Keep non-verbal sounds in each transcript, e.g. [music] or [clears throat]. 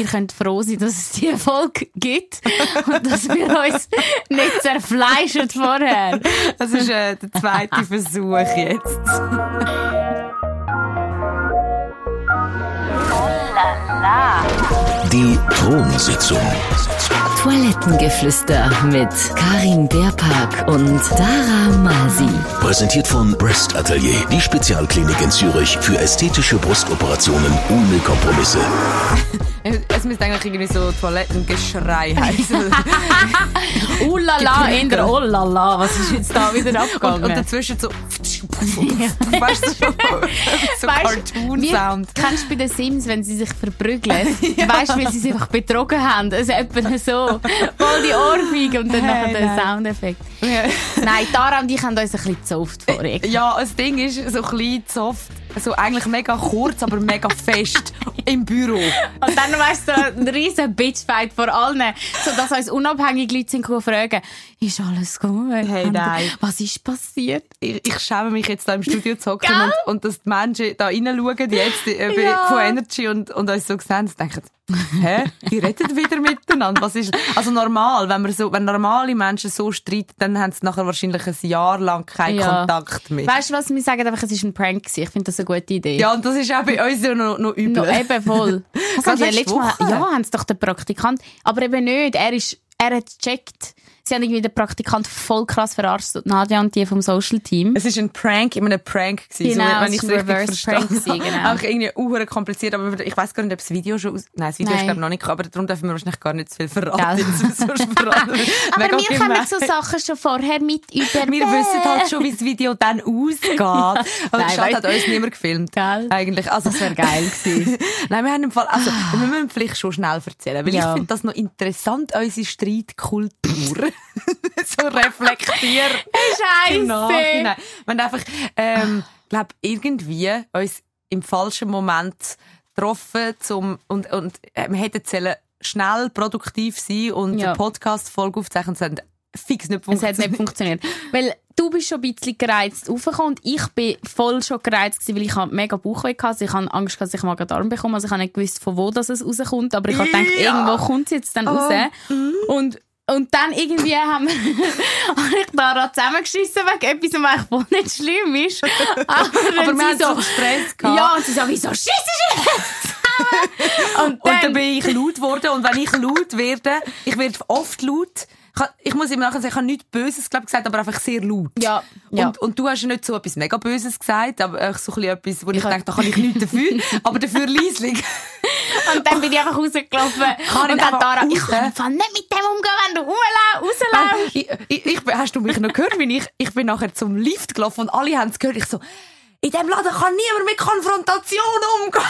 ihr könnt froh sein, dass es diese Folge gibt und dass wir uns nicht zerfleischen vorher. Das ist äh, der zweite Versuch jetzt. Die Thronsitzung. Toilettengeflüster mit Karin Beerpark und Dara Masi. Präsentiert von Breast Atelier, die Spezialklinik in Zürich für ästhetische Brustoperationen ohne Kompromisse. [laughs] Es müsste eigentlich irgendwie so Toilettengeschrei [laughs] heißen. Oh la la, in der Oh la la, was ist jetzt da wieder und, abgegangen? und dazwischen [laughs] so. weißt du, so, so Weißt, Cartoon-Sound. Kennst du bei den Sims, wenn sie sich verprügeln? Weißt du, weil sie sich einfach betrogen haben? Also etwa so. Voll die Ohrfeige und dann Hey, nachher der. Soundeffekt. Nein, Tara und ich haben uns ein bisschen gezofft vorher. Ja, das Ding ist so klein, soft, so eigentlich mega kurz, aber mega fest im Büro. Und dann weißt du, so ein riesen Bitchfight vor allen, so dass uns unabhängige Leute sind fragen, ist alles gut? Hey, nein. Was ist passiert? Ich, ich schäme mich jetzt da im Studio zu hocken und, und dass die Menschen da reinschauen, jetzt äh, Ja. von Energy und, und uns so sehen, und denken, hä, die reden wieder miteinander. Was ist, also normal, wenn man so, wenn normale Menschen so streiten, dann haben sie nachher wahrscheinlich ein Jahr lang keinen Ja. Kontakt mehr. Weißt du was, wir sagen einfach, es ist ein Prank gewesen. Ich finde das eine gute Idee. ja, und das ist auch bei uns ja noch, noch übel. No, eben voll. [laughs] Das haben letztes Mal, ja, haben sie doch den Praktikant, aber eben nicht. Er ist, er hat gecheckt. Sie haben irgendwie den Praktikant voll krass verarscht, und Nadja und die vom Social Team. Es war ein Prank in einem Prank. Gewesen, Genau, so, wenn ich ist es ein richtig Reverse Prank gewesen, [laughs] genau. Auch irgendwie uhr kompliziert, aber ich weiß gar nicht, ob das Video schon aus... Nein, das Video Nein. ist glaube noch nicht, aber darum dürfen wir wahrscheinlich gar nicht zu viel verraten. Verraten [laughs] Aber mega wir können so Sachen schon vorher mit über. Wir wissen halt schon, wie das Video dann [laughs] ausgeht. Aber Nein, weißt- hat uns niemand gefilmt. Gell? Eigentlich. Also, Das wäre geil gewesen. Nein, wir haben im Fall, also, wir müssen vielleicht schon schnell erzählen, weil Ja. ich finde das noch interessant, unsere Streitkultur. [laughs] so reflektieren. Nachhinein. Scheiße. Wir haben einfach, ähm, glaub, irgendwie uns im falschen Moment getroffen zum, und, und äh, wir hätten sollen schnell produktiv sein und Ja. eine Podcast-Folge aufzeichnen. Es hat fix nicht Es hat funktioniert. nicht funktioniert. Weil du bist schon ein bisschen gereizt raufgekommen und ich bin voll schon gereizt gewesen, weil ich habe mega Bauchweh hatte. Also ich habe Angst, gehabt, dass ich Magen-Darm bekomme. Also ich habe nicht gewusst, von wo das es rauskommt. Aber ich habe gedacht, Ja. irgendwo kommt es jetzt dann raus. Und und dann irgendwie haben wir, [laughs] ich Dara zusammengeschissen wegen etwas, was eigentlich nicht schlimm ist. [laughs] Aber, Aber dann wir haben so Stress gehabt. Ja, und sie so, wieso schießt du jetzt? Und [laughs] Und dann bin ich laut geworden. Und wenn ich laut werde, ich werde oft laut. Ich Ich muss im Nachhinein sagen, ich habe nichts Böses glaub, gesagt, aber einfach sehr laut. Ja, ja. Und, und du hast ja nicht so etwas mega Böses gesagt, aber so ein bisschen etwas, wo ich, denke, da kann ich nichts dafür, aber dafür leislich. Und dann bin ich einfach rausgelaufen. Kann und ich dann Dara, ich kann nicht mit dem umgehen, wenn du rumlaufst, rausläufst. ich, ich, ich, hast du mich noch gehört, wie ich, ich bin nachher zum Lift gelaufen und alle haben es gehört. Ich so, in diesem Laden kann niemand mit Konfrontation umgehen.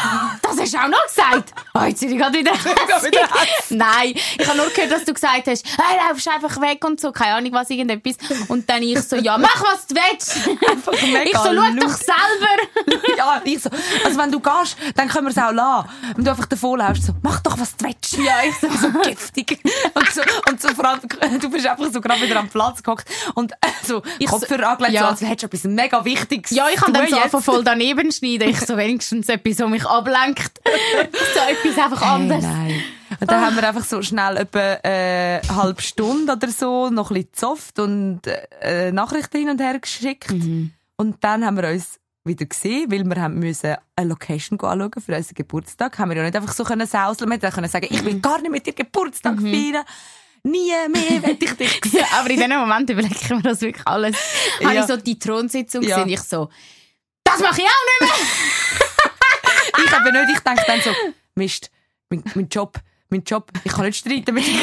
Das hast du auch noch gesagt. Oh, jetzt bin ich gerade wieder [laughs] wieder. [laughs] Nein, ich habe nur gehört, dass du gesagt hast, hey, laufst einfach weg und so, keine Ahnung was, irgendetwas. Und dann ich so, ja, mach was du willst. [laughs] Ich so, schau doch selber. ja, ich so, also wenn du gehst, dann können wir es auch lassen. Wenn du einfach davon laufst, so, mach doch was du willst. Ja, ich so, so giftig. Und so, und so vor allem, du bist einfach so gerade wieder am Platz gehockt und äh, so Ich so- Kopfhörer angelegt, ja. so, als hättest du etwas mega Wichtiges Ja, ich kann dann so einfach voll daneben schneiden. Ich so wenigstens etwas, was mich ablenkt. [laughs] so etwas einfach anders. Nein. Und dann haben wir einfach so schnell etwa äh, eine halbe Stunde oder so noch ein bisschen gezofft und äh, Nachrichten hin und her geschickt. Und dann haben wir uns wieder gesehen, weil wir haben müssen eine Location anschauen für unseren Geburtstag. Haben wir ja nicht einfach so können sauseln. Wir hätten können sagen, ich will gar nicht mit dir Geburtstag feiern. Nie mehr will ich dich [laughs] sehen. Ja, aber in diesem Moment überlege ich mir das wirklich alles. Habe Ja. ich so die Thronsitzung Ja. gesehen, ich so, das mache ich auch nicht mehr. [laughs] Ich eben nicht. Ich denke dann so, Mist, mein, mein Job, mein Job, ich kann nicht streiten mit dir.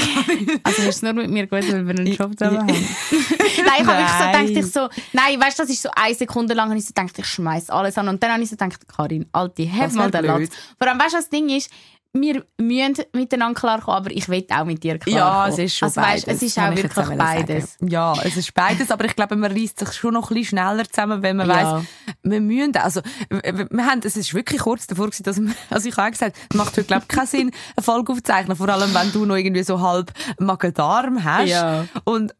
[laughs] Also ist es nur mit mir gut, weil wir einen Job zusammen haben. [laughs] Nein. ich habe wirklich so gedacht, ich so, nein, weißt du, das ist so eine Sekunde lang, habe ich so gedacht, ich schmeiß alles an. Und dann habe ich so gedacht, Karin, Alte, Das mal den blöd. Latz. Vor allem, weißt du, das Ding ist, wir müssen miteinander klarkommen, aber ich will auch mit dir klarkommen. Ja, es ist schon also, weißt, beides. es ist auch wirklich beides. sagen. Ja, es ist beides, aber ich glaube, man reißt sich schon noch ein bisschen schneller zusammen, wenn man Ja. weiss, wir müssen, also, wir haben, es ist wirklich kurz davor gewesen, dass wir, [laughs] also ich habe auch gesagt, es macht heute, glaube ich, keinen Sinn, eine Folge aufzuzeichnen, vor allem, wenn du noch irgendwie so halb Magen-Darm hast. Ja. Und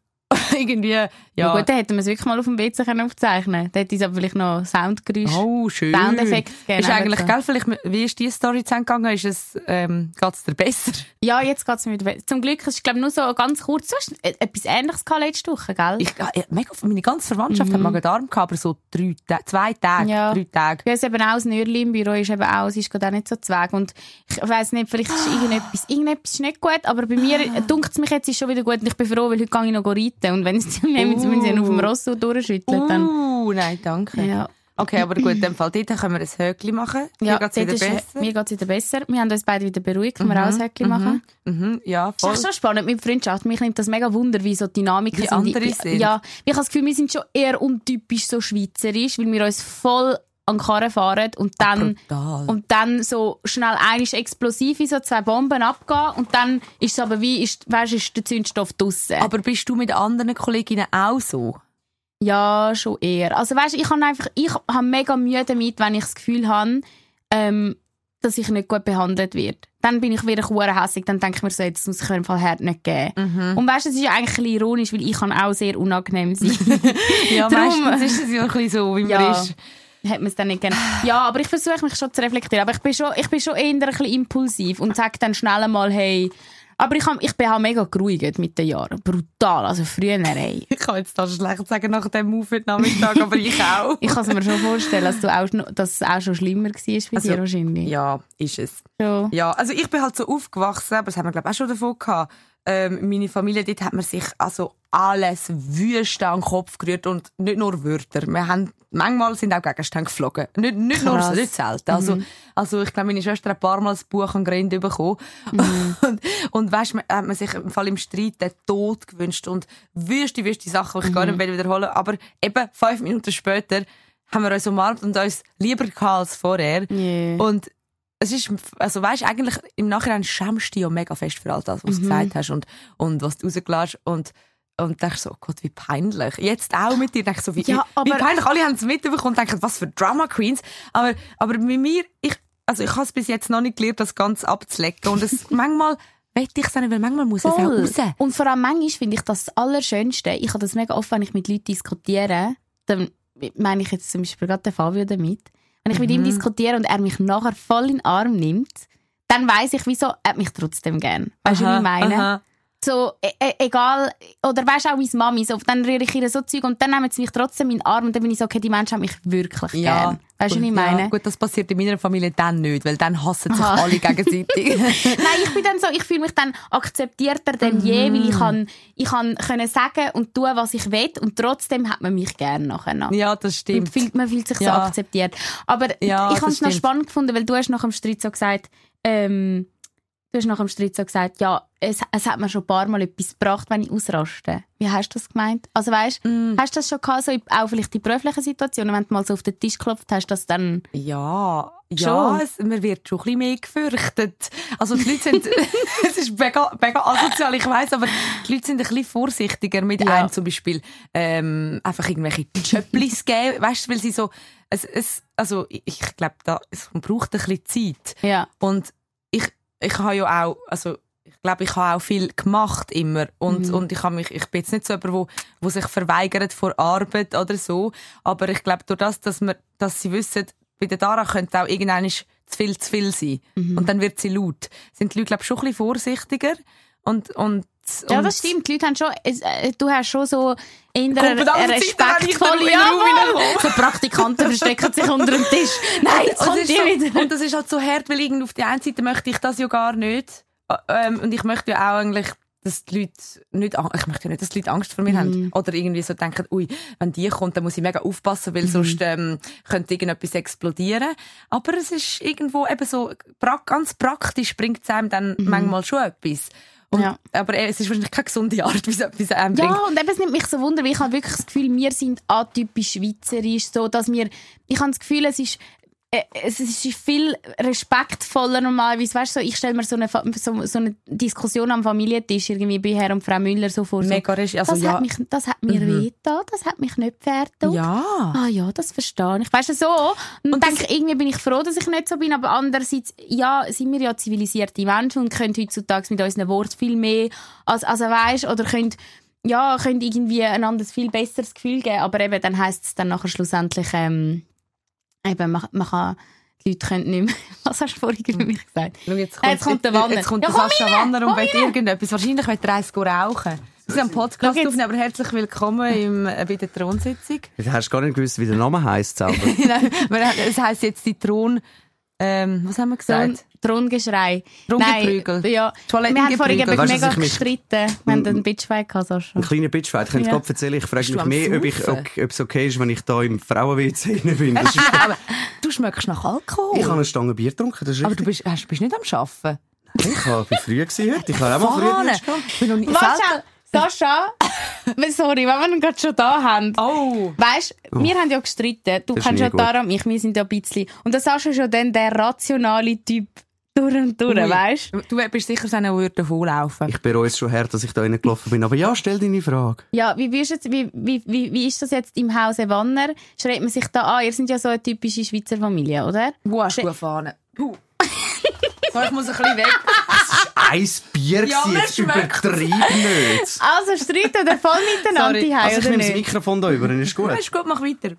irgendwie, Ja. ja. gut, dann hätten wir es wirklich mal auf dem WC können aufzeichnen Dann hätte es aber vielleicht noch Soundgeräusche. Oh, schön. Soundeffekte gegeben. Ist eigentlich, so. gell, vielleicht, wie ist die Story zu Ende gegangen? Ist es, ähm, geht's dir besser? Ja, jetzt geht es mir wieder besser. Zum Glück, es ist glaube nur so ganz kurz. Du hast e- etwas Ähnliches gehabt letzte Woche, gell? Ich, ja, mega, meine ganze Verwandtschaft hat Magen-Darm gehabt, aber so drei, zwei Tage, Mhm. Ja. drei Tage. Bei uns eben auch das Nürli im Büro ist eben auch, es ist gerade auch nicht so zweig. Und ich weiss nicht, vielleicht ist irgendetwas, irgendetwas nicht gut, aber bei mir Ah. dunkt es mich jetzt ist schon wieder gut und ich bin froh, weil heute gehe ich noch reiten. Und wenn sie sie müssen sie auf dem Ross so durchschütteln, dann, Uh, nein, danke. ja. Okay, aber gut, in dem Fall, dort können wir ein Höckli machen. Ja, Mir geht's wieder dort ist- besser. Mir geht es wieder besser. Wir haben uns beide wieder beruhigt, können wir auch ein Häkchen machen. Mhm, ja, Das voll. ist echt so spannend mit Freundschaft. Mich nimmt das mega Wunder, wie so die Dynamiken Wie sind. andere Die- sind. Ja, ich habe das Gefühl, wir sind schon eher untypisch so schweizerisch, weil wir uns voll an die Karre fahren und dann, Brutal. und dann so schnell einisch explosiv so zwei Bomben abgehen und dann ist es aber wie, ist, weißt, ist der Zündstoff draussen. Aber bist du mit anderen Kolleginnen auch so? Ja, schon eher. Also weißt, ich habe einfach, ich habe mega Mühe damit, wenn ich das Gefühl habe, ähm, dass ich nicht gut behandelt werde. Dann bin ich wieder hure hässig, dann denke ich mir so, jetzt muss ich mir im Fall Herd nicht geben. Und weißt, du, es ist ja eigentlich ein bisschen ironisch, weil ich kann auch sehr unangenehm sein. [laughs] Ja, Drum- meistens ist es ja ein bisschen so, wie man Ja. ist. Hat man es dann nicht gerne. Ja, aber ich versuche mich schon zu reflektieren. Aber ich bin schon, ich bin schon eher ein bisschen impulsiv und sage dann schnell einmal, hey, aber ich, hab, ich bin auch mega geruhigt mit den Jahren. Brutal. Also früher, hey. [laughs] Ich kann jetzt das schlecht sagen nach dem Move heute Nachmittag, aber ich auch. [laughs] Ich kann es mir schon vorstellen, dass, du auch, dass es auch schon schlimmer war bei Also, dir wahrscheinlich. Ja, ist es. Schon. Ja, also ich bin halt so aufgewachsen, aber das haben wir glaube ich auch schon davon gehabt. Ähm, meine Familie, dort hat man sich also alles wüst an den Kopf gerührt und nicht nur Wörter. Wir haben, manchmal sind auch Gegenstände geflogen. Nicht, nicht nur so, nicht selten. Also, also ich glaube, meine Schwester hat ein paar Mal das Buch an Grind bekommen. [laughs] Und, und weißt, man, hat man sich im Fall im Streit den Tod gewünscht und wüste, wüste Sachen, die ich gar nicht will wiederholen Aber eben fünf Minuten später haben wir uns umarmt und uns lieber gehabt als vorher. Yeah. Und es ist, also weißt, eigentlich im Nachhinein schämst du dich ja mega fest für all das, was du gesagt hast und, und was du rausgelassen hast. Und, und denkst so, oh Gott, wie peinlich. Jetzt auch mit dir, denkst so, wie, Ja, wie, peinlich. Alle haben es mitbekommen und denken, was für Drama Queens. Aber, aber mit mir, ich, also ich habe es bis jetzt noch nicht gelernt, das Ganze abzulecken. Und es, [laughs] manchmal will ich es nicht, weil manchmal muss es auch Voll. raus. Und vor allem manchmal finde ich das, das Allerschönste. Ich habe das mega oft, wenn ich mit Leuten diskutiere. Dann meine ich jetzt zum Beispiel gerade den Fabio damit. Wenn ich mit Mhm. ihm diskutiere und er mich nachher voll in den Arm nimmt, dann weiß ich, wieso er mich trotzdem gern. Weißt du, wie ich meine? aha. So, e e egal, oder weißt du auch meine Mami, so, dann rühre ich ihr so Zeug und dann nehmen sie mich trotzdem in den Arm und dann bin ich so, okay, die Menschen haben mich wirklich gern. Weißt du, wie ich meine? Ja, gut, das passiert in meiner Familie dann nicht, weil dann hassen sich Aha. alle gegenseitig. [laughs] Nein, ich bin dann so, ich fühle mich dann akzeptierter denn je, weil ich Mhm. kann, ich kann können sagen und tun, was ich will und trotzdem hat man mich gern nachher noch. ja, das stimmt. fühlt, man fühlt sich so Ja. akzeptiert. Aber Ja, ich habe es noch spannend gefunden, weil du hast nach dem Streit so gesagt, ähm, du hast nach dem Streit so gesagt, ja, es, es hat mir schon ein paar Mal etwas gebracht, wenn ich ausraste. Wie hast du das gemeint? Also weißt, Mm. hast du das schon gehabt, so in- auch vielleicht in beruflichen Situationen, wenn du mal so auf den Tisch klopft hast, dass dann Ja, ja, es, man wird schon ein bisschen mehr gefürchtet. Also die Leute sind, [laughs] [laughs] es ist mega, mega asozial, ich weiss, aber die Leute sind ein bisschen vorsichtiger mit Ja. einem zum Beispiel ähm, einfach irgendwelche Chöpplis [laughs] geben, weißt du, weil sie so, es, es, also ich, ich glaube, da es braucht ein bisschen Zeit. ja, Und ich, habe ja auch, also ich glaube, ich habe auch viel gemacht immer. Und, und ich, habe mich, ich bin jetzt nicht so jemand, wo, wo sich verweigert vor Arbeit oder so, aber ich glaube, durch das, dass, wir, dass sie wissen, bei der Dara könnte auch irgendwann zu viel zu viel sein. Und dann wird sie laut, sind die Leute glaube ich schon ein bisschen vorsichtiger. Und, und ja, und- das stimmt. Die Leute haben schon, äh, du hast schon so Kommt wenn ich respektvolle, in ja, so Praktikanten verstecken sich unter dem Tisch. Nein, jetzt Und kommt ist so, wieder. und das ist halt so hart, weil irgendwie auf der einen Seite möchte ich das ja gar nicht. Ähm, und ich möchte ja auch eigentlich, dass die Leute nicht, ich möchte ja nicht, dass die Leute Angst vor mir haben. Oder irgendwie so denken, ui, wenn die kommt, dann muss ich mega aufpassen, weil sonst, ähm, könnte irgendetwas explodieren. Aber es ist irgendwo eben so, ganz praktisch bringt es einem dann manchmal schon etwas. Und, Ja. Aber äh, es ist wahrscheinlich keine gesunde Art, wie es etwas einem Ja, bringt. und eben, es nimmt mich so wunder, weil ich habe wirklich das Gefühl, wir sind atypisch schweizerisch, so, dass wir, ich habe das Gefühl, es ist, es ist viel respektvoller normalerweise, weißt du, so, ich stelle mir so eine, so, so eine Diskussion am Familientisch irgendwie bei Herr und Frau Müller so vor, so, Mega res- also das, ja. hat mich, das hat mir mhm. wehgetan, das hat mich nicht verärgert. Ja. Ah ja, das verstehe ich. Weißt du, so. Und, Und denke, irgendwie bin ich froh, dass ich nicht so bin, aber andererseits, ja, sind wir ja zivilisierte Menschen und können heutzutage mit unseren Worten viel mehr, als, also weißt, oder können, ja, können irgendwie ein viel besseres Gefühl geben, aber eben dann heisst es dann nachher schlussendlich, ähm, eben, man, man kann, die Leute können nicht mehr, [laughs] was hast du vorhin über mich gesagt? Schau, jetzt Äh, jetzt kommt der Wanner. Jetzt kommt Ja, Sascha rein, Wanner und will irgendetwas. Wahrscheinlich will er eins rauchen. Wir sind am Podcast aufnehmen, aber herzlich willkommen im, äh, bei der Thronsitzung. Du hast gar nicht gewusst, wie der Name heisst selber. [laughs] Nein, haben- es heisst jetzt die Thron... Ähm, was haben wir gesagt? Throngeschrei. Throngeprügel. Nein, ja. Toilettengeprügel. Wir haben vorhin eben mega gestritten. Wir haben einen Bitchfight gehabt, Sascha. Ein kleiner Bitchfight. Ich kann Ja. ja. erzählen, ich frage mich mehr, ob, ich, ob, es okay ist, wenn ich da im Frauen-WC bin. [laughs] Du schmeckst nach Alkohol. ich habe eine Stange Bier getrunken, das ist aber du bist, hast, bist nicht am Arbeiten. Ich war früh gewesen heute. Ich habe auch mal früh Fahne. gestanden. Ich bin noch nie Warte, selten- Sascha. [laughs] Sorry, wenn wir ihn gerade schon da haben. Oh. Weißt wir haben ja gestritten. Du Das ist kennst ja. Tara und mich, wir sind ja ein bisschen. Und der Sascha ist ja dann der rationale Typ durch und durch, Ui. weißt Du bist sicher so einer, der davonlaufen Ich bereue es schon her, dass ich da reingelaufen bin. Aber ja, stell deine Frage. Ja, wie, wie, jetzt, wie, wie, wie, wie ist das jetzt im Hause Wanner? Schreibt man sich da an? Ihr seid ja so eine typische Schweizer Familie, oder? Wo hast du eine Fahne? Puh. [laughs] So, ich muss ein bisschen weg. Ein Bier Ja, jetzt übertreib nicht. Also streiten wir voll miteinander Sorry. heim, Also ich nehme das? Mikrofon da über, dann ist gut. Ist gut, mach weiter.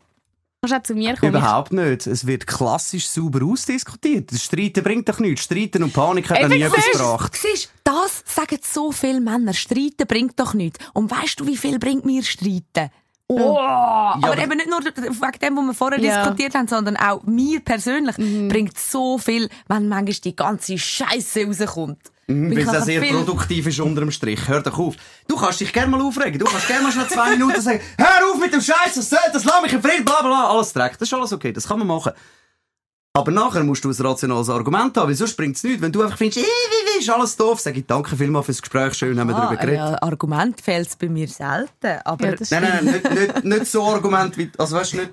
Kannst auch zu mir kommen. Überhaupt nicht. Es wird klassisch sauber ausdiskutiert. Das Streiten bringt doch nichts. Streiten und Panik hat noch nie etwas gebracht. Siehst, das sagen so viele Männer. Streiten bringt doch nichts. Und weißt du, wie viel bringt mir Streiten? Oh, aber, aber- eben nicht nur wegen dem, was wir vorher Ja. diskutiert haben, sondern auch mir persönlich bringt so viel, wenn manchmal die ganze Scheiße rauskommt. Mhm, Weil es sehr viel- produktiv ist unter dem Strich. Hör doch auf. Du kannst dich gerne mal aufregen. Du kannst gerne mal schnell zwei Minuten sagen, [laughs] hör auf mit dem Scheiß, das soll, das lass mich in Frieden, bla bla, alles Dreck. Das ist alles okay, das kann man machen. Aber nachher musst du ein rationales Argument haben, weil sonst bringt es nichts. Wenn du einfach findest, «Ih, wie, ist alles doof, sag ich danke vielmals fürs Gespräch, schön haben wir Ah, darüber geredet. ja, Argument fehlt bei mir selten. Aber Ja, nein, nein, nicht, nicht, nicht so Argument wie, also weißt du, nicht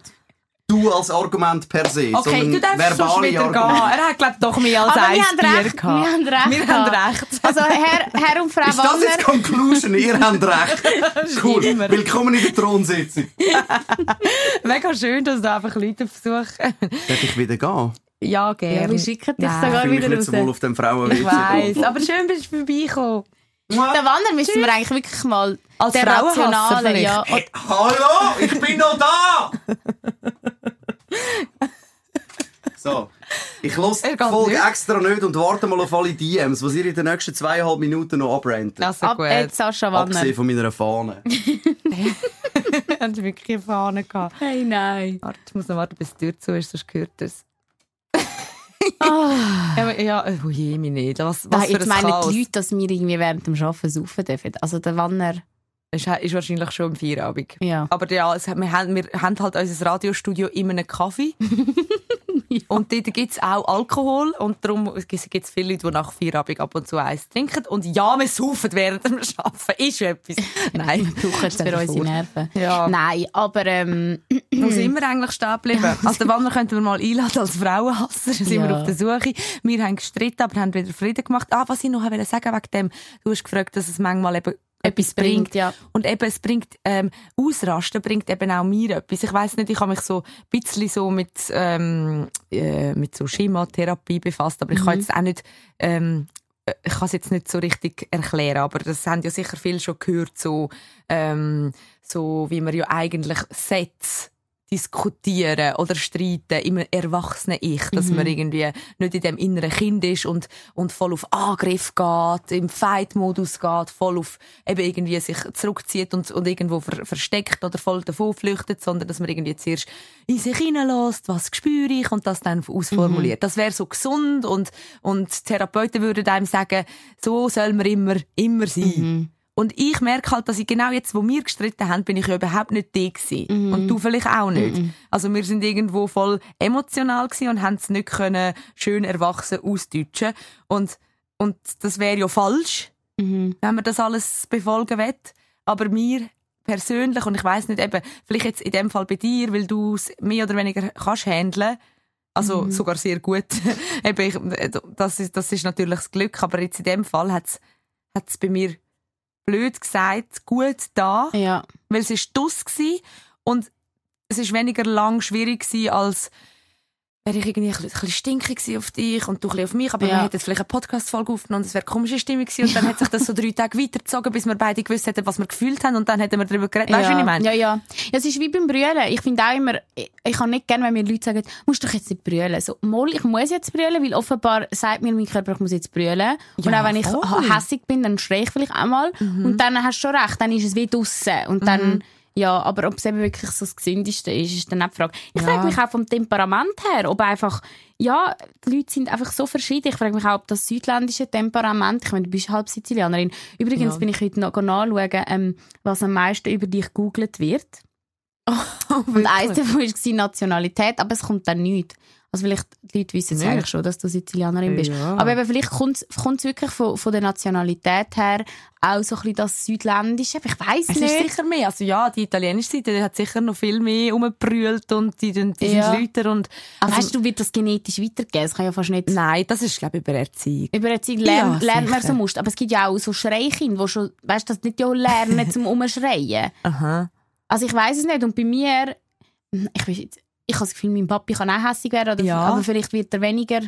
du als Argument per se, Okay, sondern du darfst sonst verbale wieder gehen. Argumente. Er hat, glaub doch mehr als Aber ein wir haben Bier recht. gehabt. Wir haben recht. Wir haben recht. Also Herr, Herr und Frau Ist das jetzt. Conclusion? Ihr [laughs] habt recht. Cool. Willkommen in der Thronsitzung. [laughs] Mega schön, dass du einfach Leute versuchst. Darf ich wieder gehen? ja, gerne. Ja, wir schicken dich Nein. sogar Ich wieder raus. so wohl auf dem frauen Ich weiss, aber schön bist du vorbeigekommen. Der Wanner müssen wir eigentlich wirklich mal Als der Frauenhasser ja. Und- Hallo, ich bin noch da! [laughs] so. Ich Er die Folge nicht. extra nicht und warte mal auf alle DMs, was ihr in den nächsten zweieinhalb Minuten noch abrennt. Also Ab gut. jetzt Sascha Wanner. Abgesehen von meiner Fahne. [laughs] Hat wirklich eine Fahne gehabt. Hey, nein. Warte, ich muss noch warten, bis die Tür zu ist, sonst gehört es. Ah. [laughs] Ja, ja, oh je, mich nicht. Was, was Da, für jetzt ein meinen Chaos. die Leute, dass wir irgendwie während dem Arbeiten saufen dürfen. Also der Wanner, Ist, ist wahrscheinlich schon im Feierabend. ja. Aber ja, es, wir, haben, wir haben halt unser Radiostudio in einem Kaffee. [laughs] Und dort gibt es auch Alkohol. Und darum gibt es viele Leute, die nach Feierabend ab und zu eins trinken. Und ja, wir saufen während dem Arbeiten. Ist etwas. [laughs] Nein. Wir brauchen es für unsere Nerven. Ja. Nein, aber ähm, [clears throat] Wo sind wir eigentlich stehen geblieben? Also den Wanner könnten wir mal einladen als Frauenhasser. Da sind wir Ja. auf der Suche. Wir haben gestritten, aber haben wieder Frieden gemacht. Ah, was ich noch wollte sagen wegen dem, du hast gefragt, dass es manchmal eben etwas bringt. bringt, ja. Und eben, es bringt, ähm, Ausrasten bringt eben auch mir etwas. Ich weiss nicht, ich habe mich so ein bisschen so mit, ähm, äh, mit so Schematherapie befasst, aber ich kann jetzt auch nicht, ähm, äh, ich kann es jetzt nicht so richtig erklären, aber das haben ja sicher viele schon gehört, so, ähm, so wie man ja eigentlich Sätze diskutieren oder streiten im erwachsenen Ich, dass man irgendwie nicht in dem inneren Kind ist und, und voll auf Angriff geht, im Fight-Modus geht, voll auf eben irgendwie sich zurückzieht und, und irgendwo ver versteckt oder voll davon flüchtet, sondern dass man irgendwie zuerst in sich hineinlässt, was spüre ich und das dann ausformuliert. Das wäre so gesund und, und Therapeuten würden einem sagen, so soll man immer, immer sein. Und ich merke halt, dass ich genau jetzt, wo wir gestritten haben, bin ich ja überhaupt nicht die gewesen. Und du vielleicht auch nicht. Also wir sind irgendwo voll emotional gewesen und haben es nicht können schön erwachsen ausdeutschen. Und, und das wäre ja falsch, wenn man das alles befolgen will. Aber mir persönlich, und ich weiß nicht eben, vielleicht jetzt in dem Fall bei dir, weil du es mehr oder weniger kannst handeln, also sogar sehr gut. [laughs] eben, ich, das, ist, das ist natürlich das Glück, aber jetzt in dem Fall hat es bei mir blöd gesagt, gut da, ja. weil es ist dus und es ist weniger lang schwierig als wäre ich irgendwie ein bisschen- stinkig auf dich und du ein auf mich, aber Ja. wir hätten jetzt vielleicht eine Podcast-Folge aufgenommen und es wäre eine komische Stimmung gewesen und dann hat sich das so drei Tage weitergezogen, bis wir beide gewusst hätten, was wir gefühlt haben und dann hätten wir darüber geredet. Weißt du, ja. wie ich meine? Ja, ja. ja. Es ist wie beim Brüllen. Ich finde auch immer, ich, ich kann nicht gerne, wenn mir Leute sagen, musst doch jetzt nicht brüllen. So, mal, ich muss jetzt brüllen, weil offenbar sagt mir mein Körper, ich muss jetzt brüllen. und Ja, auch wenn ich voll. ha- hässig bin, dann schreie ich vielleicht einmal. Und dann hast du schon recht, dann ist es wie draussen. Und dann, ja, aber ob es eben wirklich so das Gesündeste ist, ist dann auch die Frage. Ich Ja. frage mich auch vom Temperament her, ob einfach, ja, die Leute sind einfach so verschieden. Ich frage mich auch, ob das südländische Temperament, ich meine, du bist halb Sizilianerin. Übrigens Ja. bin ich heute noch nachschauen, ähm, was am meisten über dich gegoogelt wird. [laughs] Und eins davon war Nationalität, aber es kommt dann nicht. Also vielleicht, die Leute wissen es Nicht? eigentlich schon, dass du Sizilianerin bist. Ja. Aber eben, vielleicht kommt es wirklich von, von der Nationalität her auch so ein bisschen das Südländische. Ich weiß Es ist nicht. sicher mehr. Also ja, die italienische Seite die hat sicher noch viel mehr umgebrüllt und die, die, die Ja. sind Lüter und... Aber also- weißt du, wird das genetisch weitergehen? Das kann ja fast nicht... Nein, das ist, glaube ich, über Erziehung. Über Erziehung lernt, Ja, lernt man so musst. Aber es gibt ja auch so Schreikinder, die schon, weißt du, das nicht ja lernen zum [laughs] Umschreien. Aha. Also ich weiß es nicht. Und bei mir, ich, weiß jetzt- ich habe das Gefühl, mein Papi kann auch hässig werden, oder, Ja. aber vielleicht wird er weniger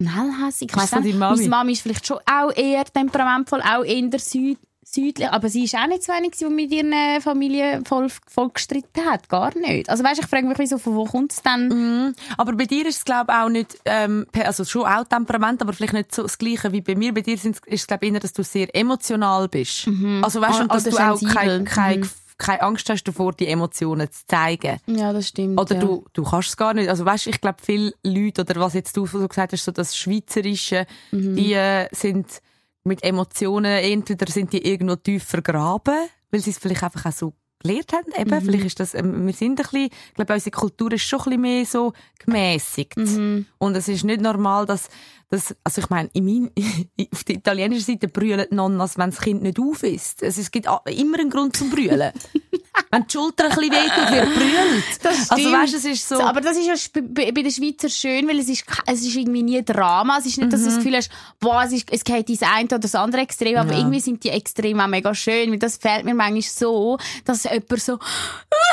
schnell hässig. Ich weiss nicht. Mami? Meine Mami ist vielleicht schon auch eher temperamentvoll, auch eher Süd südlich, aber sie ist auch nicht so eine, gewesen, die mit ihrer Familie voll, voll gestritten hat. Gar nicht. Also weißt, ich frage mich, wieso, von wo kommt es dann? Mhm. Aber bei dir ist es, glaube ich, auch nicht, ähm, also schon auch Temperament, aber vielleicht nicht so das Gleiche wie bei mir. Bei dir ist es, glaube ich, eher, dass du sehr emotional bist. Also weißt du, und dass du auch sensibel. keine, keine, Mhm. Keine Angst hast davor, die Emotionen zu zeigen. Ja, das stimmt. Oder ja. du, du kannst es gar nicht. Also weißt, ich glaube, viele Leute, oder was jetzt du so gesagt hast, so das Schweizerische, Mhm. die äh, sind mit Emotionen, entweder sind die irgendwo tief vergraben, weil sie es vielleicht einfach auch so gelernt haben. Eben. Mhm. Vielleicht ist das, ähm, wir sind ein bisschen, ich glaube, unsere Kultur ist schon ein bisschen mehr so gemäßigt. Mhm. Und es ist nicht normal, dass, dass also ich meine, in mein, [laughs] auf der italienischen Seite brüllen die Nonnas, wenn das Kind nicht auf ist. Also es gibt immer einen Grund zum Brüllen. [laughs] wenn die Schulter ein bisschen wehtut, wird brüllt. Das Also weißt, es ist so... Aber das ist ja bei den Schweizer schön, weil es ist, es ist irgendwie nie Drama. Es ist nicht, dass du das Gefühl hast, boah, es, ist, es geht ins eine oder das andere Extrem, aber Ja. irgendwie sind die Extreme auch mega schön. Weil das fällt mir manchmal so, dass jemand so, «Ah,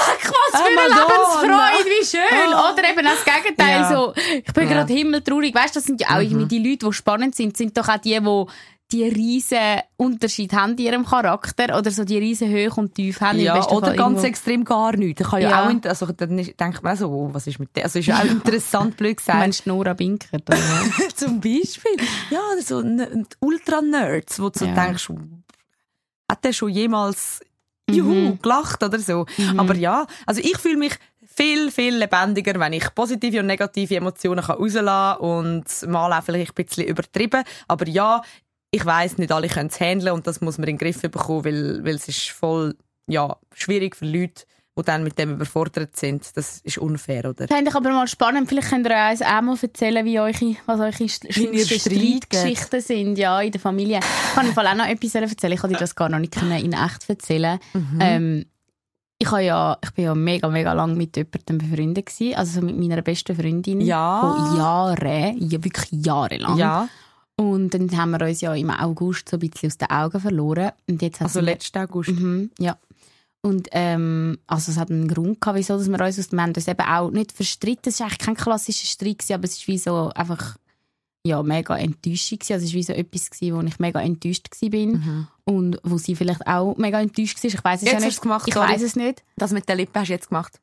was für eine Madonna!» Lebensfreude, wie schön. Oh. Oder eben das Gegenteil, Ja. so, ich bin Ja. gerade himmeltraurig. Weißt das sind ja auch irgendwie die Leute, die spannend sind, sind doch auch die, die die riesen Unterschied haben in ihrem Charakter oder so die riesen Höhe und Tief haben. Ja, oder Fall ganz irgendwo. extrem gar nichts. Ich kann ja, Ja. auch, also dann ist- denkt man auch so, oh, was ist mit dem? Also ist ja auch interessant, blöd Du gesagt. meinst Nora Binkert, oder? [laughs] Zum Beispiel. Ja, oder so Ultra-Nerds, wo du so Ja. denkst, hat der schon jemals Juhu, gelacht oder so. Aber ja, also ich fühle mich viel, viel lebendiger, wenn ich positive und negative Emotionen kann rauslassen und mal auch vielleicht ein bisschen übertrieben. Aber ja, ich weiß nicht alle können es handeln und das muss man in den Griff bekommen, weil, weil es ist voll, ja, schwierig für Leute, die dann mit dem überfordert sind. Das ist unfair, oder? Fände ich aber mal spannend. Vielleicht könnt ihr uns auch mal erzählen, wie eure, was eure schlimmsten. Streitgeschichten sind, ja, in der Familie. Ich kann im Fall auch noch etwas erzählen. Ich konnte dir das gar noch nicht in echt erzählen. Mhm. Ähm, ich, habe ja, ich bin ja mega, mega lang mit jemandem befreundet gewesen. Also so mit meiner besten Freundin. Ja. Von Jahren. Ja, wirklich jahrelang. Ja, Und dann haben wir uns ja im August so ein bisschen aus den Augen verloren. Und jetzt also letzten August. Mhm, ja. Und ähm, also es hat einen Grund gehabt, wieso dass wir uns aus dem haben uns eben auch nicht verstritten. Es war eigentlich kein klassischer Streit, gewesen, aber es ist wie so einfach ja, mega Enttäuschung gewesen. Also es war wie so etwas, gewesen, wo ich mega enttäuscht war bin. Und wo sie vielleicht auch mega enttäuscht war. Ich weiß es Jetzt ja nicht. gemacht, ich weiß es nicht. Das mit den Lippen hast du jetzt gemacht.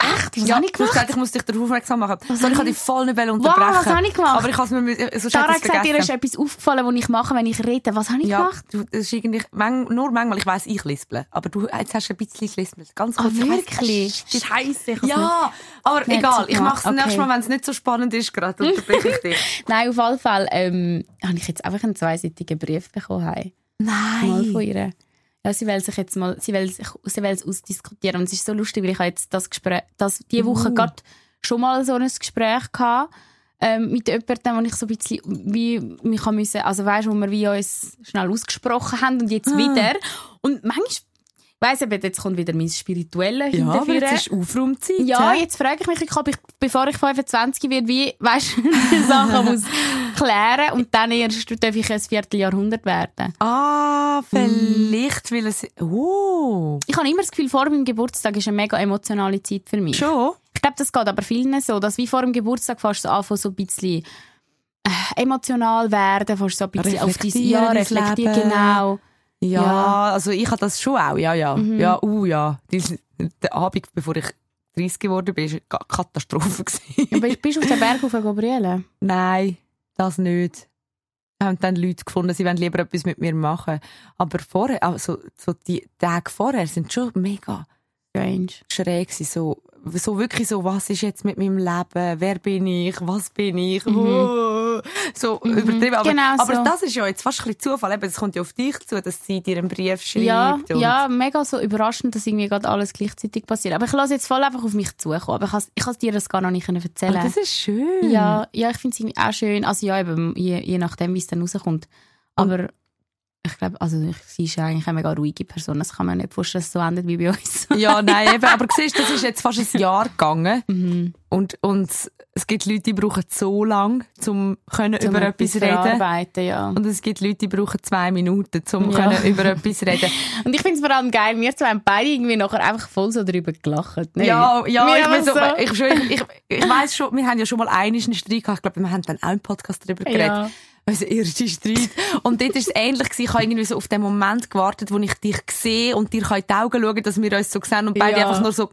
Echt? Was ja, habe ich gemacht? gesagt, ich muss dich darauf aufmerksam machen. Was Sorry, ich habe dich voll nicht Wow, unterbrechen. was habe ich gemacht? Aber ich kann es mir, sonst Sarah hat gesagt, ihr ist etwas aufgefallen, was ich mache, wenn ich rede. Was habe ich Ja, gemacht? du, das ist irgendwie, mang, nur manchmal, ich weiss, ich lispele. Aber du, jetzt hast du ein bisschen gelispelt. Ganz Ah, kurz. weiss, wirklich? Scheiße. ich Ja, aber Nicht egal. Ich mache es gemacht. nächstes Okay. Mal, wenn es nicht so spannend ist, gerade unterbreche ich dich. [laughs] Nein, auf alle Fälle ähm, habe ich jetzt einfach einen zweiseitigen Brief bekommen. Hey. Mal von Nein. ihr. Ja, sie will sich jetzt mal, sie will, sich, sie will es ausdiskutieren. Und es ist so lustig, weil ich habe jetzt das Gespräch, das, die Woche Uh. gerade schon mal so ein Gespräch gehabt, ähm, mit jemandem, wo ich so ein bisschen, wie, mich haben müssen, also weißt, wo wir wie uns schnell ausgesprochen haben und Ah. jetzt wieder. Und manchmal, weiss eben, jetzt kommt wieder mein Spirituelle Ja, aber jetzt ist Aufraumzeit. Ja, hä? jetzt frage ich mich, ob ich, bevor ich 25 werde, wie, weißt [laughs] du, Sachen muss [laughs] klären und dann erst darf ich ein Vierteljahrhundert werden. Ah, vielleicht will es... Oh. Ich habe immer das Gefühl, vor meinem Geburtstag ist eine mega emotionale Zeit für mich. Schon? Ich glaube, das geht aber vielen so, dass wie vor dem Geburtstag fast so anfangen, so ein bisschen äh, emotional werden, fast so ein bisschen auf dein Jahr reflektieren, genau. Ja, Ja. also ich habe das schon auch, ja, ja. Ja, uh, ja. Die- Der Abend, bevor ich 30 geworden bin, war eine Katastrophe. [laughs] Aber bist du auf den Berg auf Gabriele? Nein, das nicht. Haben dann Leute gefunden, sie wollen lieber etwas mit mir machen. Aber vorher, also so die Tage vorher sind schon mega Strange. schräg so so wirklich so, was ist jetzt mit meinem Leben? Wer bin ich? Was bin ich? Mhm. Oh, so übertrieben. Aber, Genau aber so. das ist ja jetzt fast ein bisschen Zufall. Eben, es kommt ja auf dich zu, dass sie dir einen Brief schreibt. Ja, ja, mega so überraschend, dass irgendwie gerade alles gleichzeitig passiert. Aber ich lasse jetzt voll einfach auf mich zukommen. Aber ich kann ich dir das gar noch nicht erzählen. Ah, das ist schön. Ja, ja, ich finde es auch schön. Also ja, eben, je, je nachdem, wie es dann rauskommt. Aber ich glaube, also ich, sie ist eigentlich eine mega ruhige Person. Das kann man nicht vorstellen, dass es so endet wie bei uns. [laughs] Ja, nein, eben, aber siehst, das ist jetzt fast ein Jahr gegangen. [laughs] Mhm. Und, und es gibt Leute, die brauchen so lang, um können Um über etwas reden. ja. Und es gibt Leute, die brauchen zwei Minuten, um Ja. können über etwas reden. [laughs] Und ich finde es vor allem geil, wir zwei haben beide irgendwie nachher einfach voll so darüber gelacht. nicht? Ja, ja, Wir ich, so, so- ich, schon, ich, ich weiss schon, wir haben ja schon mal einen Streit gehabt. Ich glaube, wir haben dann auch im Podcast darüber geredet. Ja. Unser erster Streit. Und dort war es ähnlich. gewesen. Ich habe irgendwie so auf den Moment gewartet, wo ich dich sehe und dir in die Augen schauen dass wir uns so sehen und beide Ja. einfach nur so,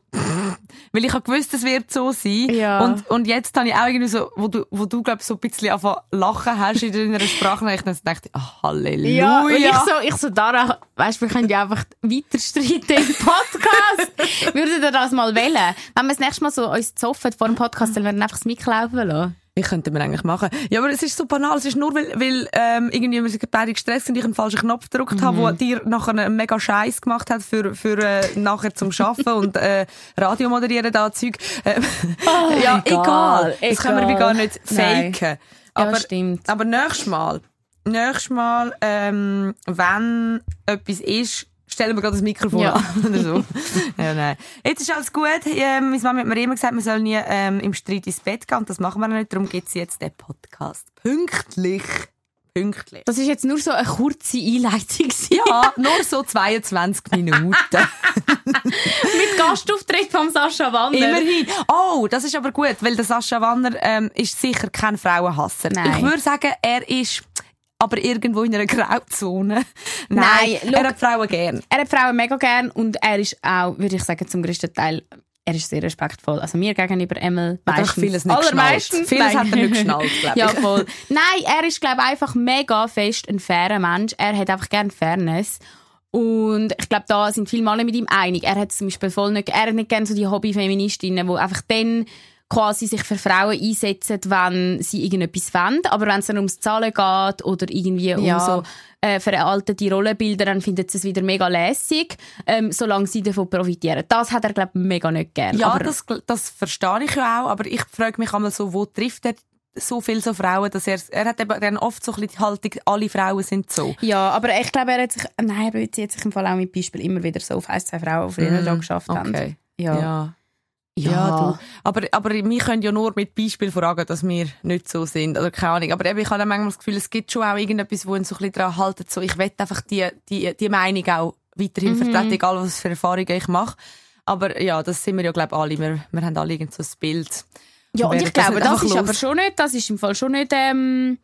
weil ich habe gewusst, es wird so sein. Ja. Und, und jetzt habe ich auch irgendwie so, wo du, wo du glaub so ein bisschen angefangen lachen hast in deiner Sprachnachricht, dann dachte ich, ah, Halleluja. Ja, und ich so, ich so, Dara, weißt du, wir können ja einfach weiter streiten im Podcast. [laughs] Würdet ihr das mal wählen? Wenn wir das nächste Mal so uns zoffen vor dem Podcast, dann würden wir einfach das mitlaufen lassen. Ich könnte man eigentlich machen. Ja, aber es ist so banal. Es ist nur, weil, weil ähm, irgendwie wir sind beide gestresst und ich einen falschen Knopf gedrückt habe, Mhm. wo dir nachher einen mega Scheiß gemacht hat für, für äh, nachher zum Schaffen und äh, Radio moderieren da Zeug. Ähm, [laughs] ja, egal, egal. Das können wir wie gar nicht Nein. faken. Ja, Aber, stimmt. aber nächstes Mal, nächstes Mal, ähm, wenn etwas ist, stellen wir gerade das Mikrofon Ja. an oder so. [laughs] ja, nein. Jetzt ist alles gut. Ähm, meine Mama hat mir immer gesagt, wir sollen nie ähm, im Streit ins Bett gehen. Und das machen wir nicht. Darum gibt es jetzt den Podcast. Pünktlich. Pünktlich. Das ist jetzt nur so eine kurze Einleitung. Ja, nur so 22 Minuten. [laughs] Mit Gastauftritt von Sascha Wander. Immerhin. Oh, das ist aber gut, weil der Sascha Wanner ähm, ist sicher kein Frauenhasser. Nein. Ich würde sagen, er ist aber irgendwo in einer Grauzone. [laughs] Nein, Nein, schau- er hat Frauen gern. Er hat Frauen mega gern und er ist auch, würde ich sagen, zum größten Teil, er ist sehr respektvoll. Also mir gegenüber Emil meistens. vieles nicht Allermeistens. Vieles Nein. hat er nicht geschnallt, glaub ich. [laughs] Ja, voll. Nein, er ist, glaube ich, einfach mega fest ein fairer Mensch. Er hat einfach gern Fairness. Und ich glaube, da sind viele Male mit ihm einig. Er hat zum Beispiel voll nicht, er hat nicht gerne so die Hobbyfeministinnen, die einfach dann quasi sich für Frauen einsetzen, wenn sie irgendetwas wollen. Aber wenn es dann ums Zahlen geht oder irgendwie Ja. um so äh, veraltete Rollenbilder, dann findet sie es wieder mega lässig, ähm, solange sie davon profitieren. Das hat er, glaube ich, mega nicht gern. Ja, aber das, das verstehe ich ja auch, aber ich frage mich einmal so, wo trifft er so viele so Frauen, dass er, er hat eben dann oft so ein bisschen die Haltung, alle Frauen sind so. Ja, aber ich glaube, er hat sich, nein, er bezieht sich im Fall auch mit Beispiel immer wieder so auf ein, zwei Frauen, die früher da geschafft haben. Mm, Okay. Ja. Ja. Ja. Ja, du. Aber, aber wir können ja nur mit Beispiel fragen, dass wir nicht so sind. Oder keine Ahnung. Aber eben, ich habe dann manchmal das Gefühl, es gibt schon auch irgendetwas, wo uns so ein bisschen daran haltet, so, ich will einfach die, die, die Meinung auch weiterhin vertreten, egal was für Erfahrungen ich mache. Aber ja, das sind wir ja, glaube ich, alle. Wir, wir haben alle irgend so ein Bild. Ja, und ich glaube, das ist los. aber schon nicht, das ist im Fall schon nicht, ähm,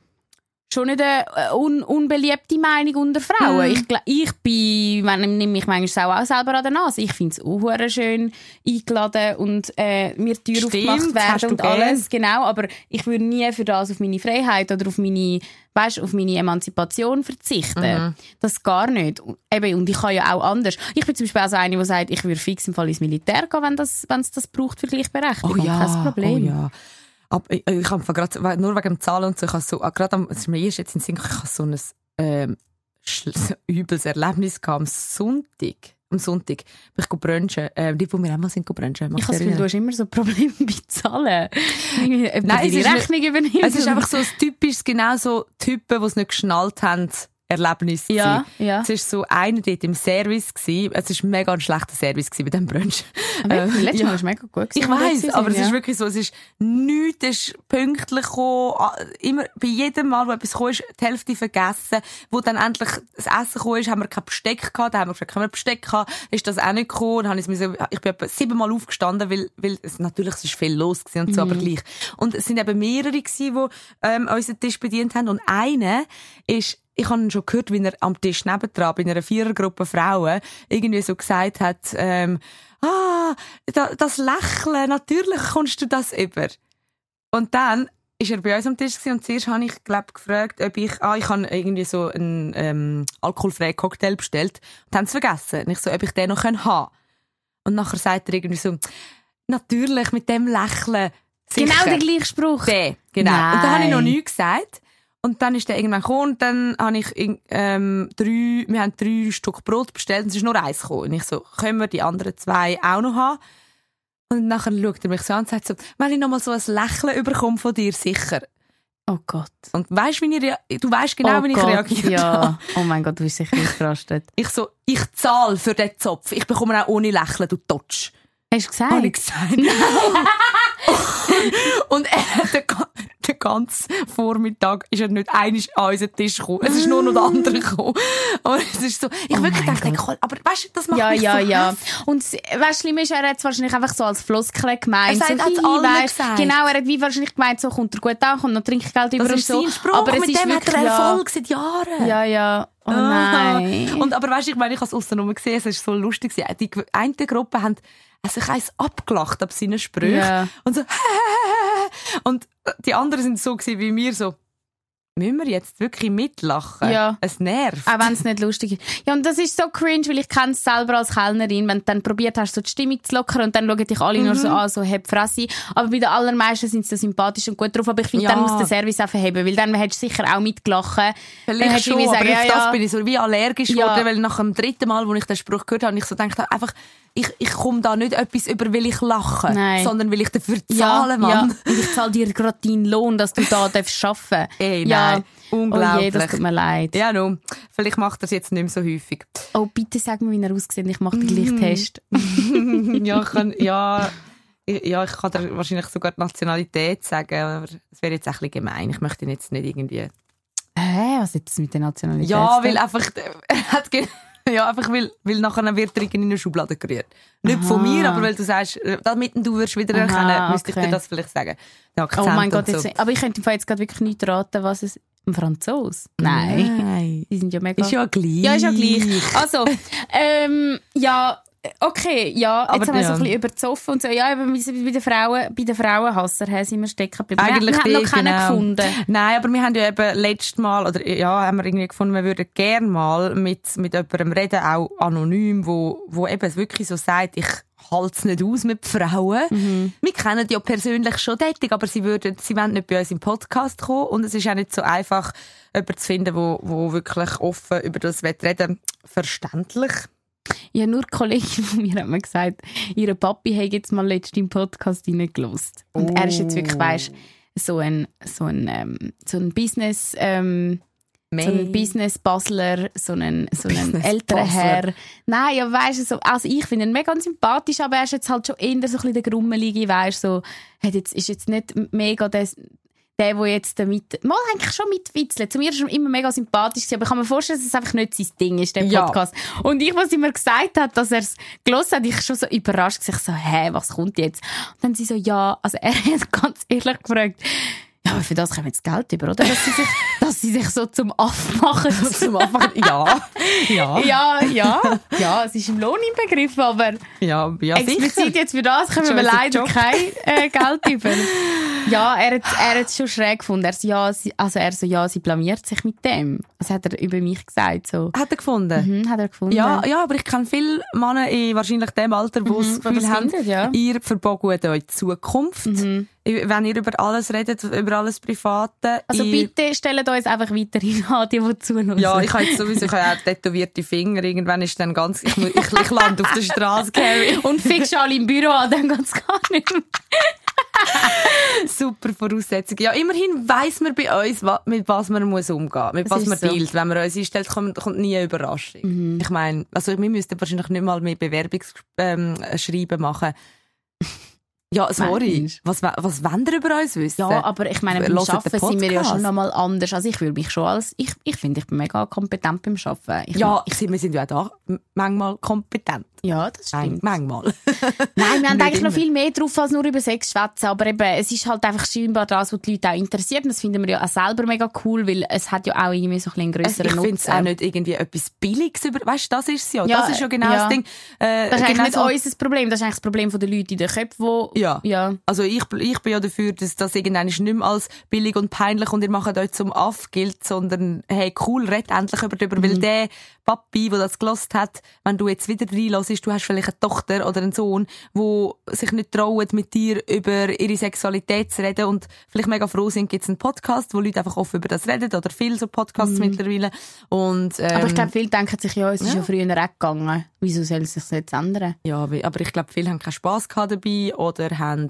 schon nicht eine äh, un unbeliebte Meinung unter Frauen. Mhm. Ich, ich bin, wenn nehme mich manchmal auch, selber an der Nase. Ich finde es auch schön eingeladen und äh, mir Tür Stimmt, aufgemacht werden und gern. alles. Genau, aber ich würde nie für das auf meine Freiheit oder auf meine, weißt, auf meine Emanzipation verzichten. Mhm. Das gar nicht. Und Eben, und ich kann ja auch anders. Ich bin zum Beispiel auch so eine, die sagt, ich würde fix im Fall ins Militär gehen, wenn das, es das braucht für Gleichberechtigung. Kein Problem. Oh ja. Aber ich, ich habe gerade, nur wegen dem Zahlen und so, ich habe so, ah, gerade am, es ist mir erst jetzt in Sinn ich habe so ein, ähm, so übles Erlebnis gehabt am Sonntag. Am Sonntag bin ich brunchen. Ähm, die, wo wir auch mal sind brunchen. Ich habe das Gefühl, du hast immer so Probleme [laughs] bei Zahlen. Nein, es die ist Rechnung übernimmst. Es ist einfach so ein typisches, genau so Typen, die es nicht geschnallt haben, Erlebnis. Ja, gewesen. ja. Es war so einer dort im Service. Gewesen. Es war mega ein schlechter Service bei diesem Brunch. Wirklich? Äh, Letztes ja. Mal war mega gut. Ich gewesen, wir weiß, aber es sind, ist ja. wirklich so, es ist nichts, es ist pünktlich gekommen, ah, immer, bei jedem Mal, wo etwas gekommen ist, die Hälfte vergessen, wo dann endlich das Essen gekommen ist, haben wir kein Besteck gehabt, dann haben wir gefragt, können wir Besteck haben, ist das auch nicht gekommen, dann ich, es ich bin etwa siebenmal aufgestanden, weil, weil es, natürlich, es ist viel los gewesen und so, aber gleich. Und es sind eben mehrere gewesen, die, ähm, unseren Tisch bedient haben und einer ist, ich habe ihn schon gehört, wie er am Tisch nebendran bei einer Vierergruppe Frauen irgendwie so gesagt hat, ähm, ah, da, das Lächeln, natürlich kommst du das über. Und dann ist er bei uns am Tisch gewesen und zuerst habe ich, glaub, gefragt, ob ich, ah, ich habe irgendwie so einen ähm, alkoholfreien Cocktail bestellt und haben es vergessen. Und ich so, ob ich den noch haben kann. Und nachher sagt er irgendwie so, natürlich, mit dem Lächeln. Sicher. Genau der gleiche Spruch. Der, genau. Und dann habe ich noch Nein. nichts gesagt. Und dann ist der irgendwann gekommen und dann habe ich ähm, drei, wir haben drei Stück Brot bestellt und es ist nur eins gekommen. Und ich so, können wir die anderen zwei auch noch haben? Und nachher schaut er mich so an und sagt so, wenn ich noch mal so ein Lächeln überkomme von dir, sicher. Oh Gott. Und weißt, wie ich du weißt genau, oh wie ich Gott, reagiert habe. Ja. Oh mein Gott, du bist sicher ausgerastet. [laughs] Ich so, ich zahle für den Zopf. Ich bekomme auch ohne Lächeln, du Totsch. Hast du gesagt? Habe ich gesagt. [laughs] und er hat den, ga- den ganzen Vormittag ist er nicht einig an unseren Tisch gekommen. Es ist nur noch der andere gekommen. Und es ist so, ich Oh wirklich dachte, Gott. Aber weißt du, das macht Ja, mich ja, so ja. Und weißt, schlimm ist, er hat es wahrscheinlich einfach so als Floskel gemeint. Er so, hat's «Hi, allen weisst», gesagt. Genau, er hat wie wahrscheinlich gemeint, so kommt er gut an, kommt noch Trinkgeld über Das und ist so. sein Spruch, aber es mit dem hat er ja, Erfolg seit Jahren. Ja, ja. Oh Ah. nein. Und, aber weißt du, ich meine, ich habe es aussen gesehen, es ist so lustig. Die gw- eine Gruppe haben sich eins abgelacht ab seinen Sprüchen. Ja. Und so, [laughs] und die anderen sind so gewesen wie mir, so, müssen wir jetzt wirklich mitlachen? Ja. Es nervt. Auch wenn es nicht lustig ist. Ja, und das ist so cringe, weil ich kenne es selber als Kellnerin, wenn du dann probiert hast, so die Stimmung zu lockern und dann schauen dich alle nur so Mhm. an, so «Heb Fresse». Aber bei den allermeisten sind sie so sympathisch und gut drauf. Aber ich finde, Ja. dann muss der Service auch verheben, weil dann hättest du sicher auch mitgelacht. Dann Vielleicht schon, wie aber sagen, auf ja, das ja. bin ich so wie allergisch Ja. geworden, weil nach dem dritten Mal, wo ich den Spruch gehört habe, ich so gedacht habe, einfach, ich, ich komme da nicht etwas über, weil ich lache, Nein. sondern weil ich dafür Ja, zahle, ja. Mann. Und ich zahle dir gerade deinen Lohn, dass du da [laughs] darfst arbeiten Ey, ja. nein. Unglaublich. Oh je, das tut mir leid. Ja, no. Vielleicht macht er es jetzt nicht mehr so häufig. Oh, bitte sag mir, wie er aussieht. Ich mache den gleichen Mhm. Test. [laughs] ja, ich kann, [laughs] ja, ich- ja, ich kann dir wahrscheinlich sogar die Nationalität sagen, aber es wäre jetzt ein bisschen gemein. Ich möchte ihn jetzt nicht irgendwie. Hä, was hat das mit der Nationalität? Ja, weil einfach, ge- [laughs] ja, einfach weil, weil nachher wird er in eine Schublade gerührt. Nicht von Aha. mir, aber weil du sagst, äh, damit du wirst wieder Aha, erkennen, müsste ich dir das vielleicht sagen. Oh mein Gott, so. jetzt, aber ich könnte jetzt gerade wirklich nicht raten, was es... Ein Franzos? Nein. Nein. Die sind ja mega... Ist ja gleich. Ja, ist ja gleich. Also, [laughs] ähm, ja, okay, ja, Aber jetzt haben wir so ja. ein bisschen überzoffen und so. Ja, eben bei bei den Frauen, bei den Frauenhasser haben sind wir stecken geblieben. Eigentlich wir, wir haben noch keinen genau. gefunden. Nein, aber wir haben ja eben letztes Mal, oder ja, haben wir irgendwie gefunden, wir würden gerne mal mit, mit jemandem reden, auch anonym, wo, wo eben es wirklich so sagt, ich halte es nicht aus mit Frauen. Mhm. Wir kennen die ja persönlich schon tätig, aber sie würden, sie wollen nicht bei uns im Podcast kommen und es ist auch nicht so einfach, jemanden zu finden, wo, wo wirklich offen über das will reden Verständlich. Ja, nur eine Kollegin von mir hat mir gesagt, ihre Papi hat jetzt mal letztens im Podcast reingelost. Und er ist jetzt wirklich, weisst so ein, so ein, ähm, so ein Business, ähm, so ein Business Basler, so ein, so ein älterer. Herr. Nein, ja, weißt du, so, also ich finde ihn mega sympathisch, aber er ist jetzt halt schon eher so ein bisschen der Grummelige, weißt du, so, hat jetzt, ist jetzt nicht mega des, der, der jetzt damit, mal eigentlich schon mitwitzelt. Zu mir ist er immer mega sympathisch aber ich kann mir vorstellen, dass es einfach nicht sein Ding ist, der Ja. Podcast. Und ich, was sie mir gesagt hat, dass er es gelesen hat, ich schon so überrascht gesagt, so, hä, was kommt jetzt? Und dann sie so, ja, also er [laughs] hat ganz ehrlich gefragt, ja, [laughs] aber für das kommen jetzt Geld über, oder? Dass sie sich, [laughs] dass sie sich so zum Aff machen. Zum Anfang, ja. Ja. [laughs] Ja, ja, ja, es ist im Lohn inbegriffen, aber Ja, ja, explizit sicher. jetzt für das kommen wir leider Job. kein äh, Geld über. Ja, er hat, er hat es schon schräg gefunden. Er so, ja, sie, also er so, ja, sie blamiert sich mit dem. Das hat er über mich gesagt, so. Hat er gefunden? Mhm, hat er gefunden. Ja, ja, aber ich kenne viele Männer in wahrscheinlich dem Alter, wo Mhm, Gefühl das haben, findet, ja. Mhm. ihr verbogt euch die Zukunft. Wenn ihr über alles redet, über alles Private. Also bitte stellt uns einfach weiterhin [laughs] an, die, die zuhören. Ja, ich habe jetzt sowieso ich habe auch tätowierte Finger. Irgendwann ist dann ganz, ich, ich, ich lande auf der Straße, Carrie. [laughs] Und fix alle im Büro an, dann geht's gar nicht mehr. [laughs] Super Voraussetzung. Ja, immerhin weiss man bei uns, mit was man muss umgehen mit Das was man so. dealt. Wenn man uns einstellt, kommt, kommt nie eine Überraschung. Mhm. Ich meine, also wir müssten wahrscheinlich nicht mal mehr Bewerbungsschreiben ähm, machen. Ja, sorry. Meinst Was, was wollen ihr über uns wissen? Ja, aber ich meine, beim Arbeiten sind wir ja schon nochmal anders. Also ich fühle mich schon als, ich, ich finde, ich bin mega kompetent beim Arbeiten. Ich ja, ich wir sind ja auch da manchmal kompetent. Ja, das stimmt. manchmal. [laughs] Nein, wir haben eigentlich noch immer. viel mehr drauf, als nur über Sex schwätzen. Aber eben, es ist halt einfach scheinbar das, was die Leute auch interessiert. Und das finden wir ja auch selber mega cool, weil es hat ja auch irgendwie so ein bisschen einen Also grösseren ich finde es auch nicht irgendwie etwas Billiges über, weißt du, das ist es ja. Ja, Das ist ja genau ja. das Ding. Äh, Das ist eigentlich genau nicht unser Problem, das ist eigentlich das Problem der Leute in den Köpfen, wo... Ja. ja. Also ich, ich bin ja dafür, dass das irgendwann nicht mehr als billig und peinlich und ihr macht euch zum Aff gilt, sondern hey, cool, red endlich über darüber, Mhm. weil der Papi, der das gelost hat, wenn du jetzt wieder reinlässt, du hast vielleicht eine Tochter oder einen Sohn, wo sich nicht trauen, mit dir über ihre Sexualität zu reden und vielleicht mega froh sind, gibt es einen Podcast, wo Leute einfach offen über das reden oder viele so Podcasts mittlerweile und ähm. Aber ich glaube, viele denken sich, ja, es ist ja. ja, früher auch gegangen. Wieso soll es sich jetzt ändern? Ja, aber ich glaube, viele haben keinen Spass gehabt dabei oder haben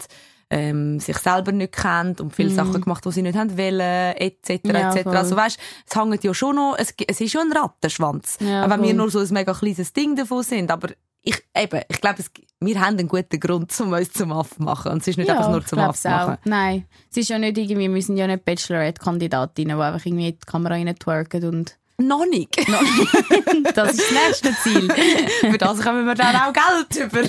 ähm, sich selber nicht kennt und viele Sachen gemacht, die sie nicht haben wollen, etc. Ja, etc. voll. Also weißt, es hängt ja schon noch, es, es ist schon ein Rattenschwanz. Ja, wenn wir nur so ein mega kleines Ding davon sind, aber ich, eben, ich glaube, wir haben einen guten Grund, um uns zum Aff zu machen. Und es ist nicht einfach nur zum glaub's Aff machen. auch. Nein, es ist ja nicht irgendwie, wir sind ja nicht Bachelorette-Kandidatinnen, die einfach irgendwie die Kamera rein twerken und Noch nicht. [laughs] das ist das nächste Ziel. Für das kommen wir dann auch Geld über.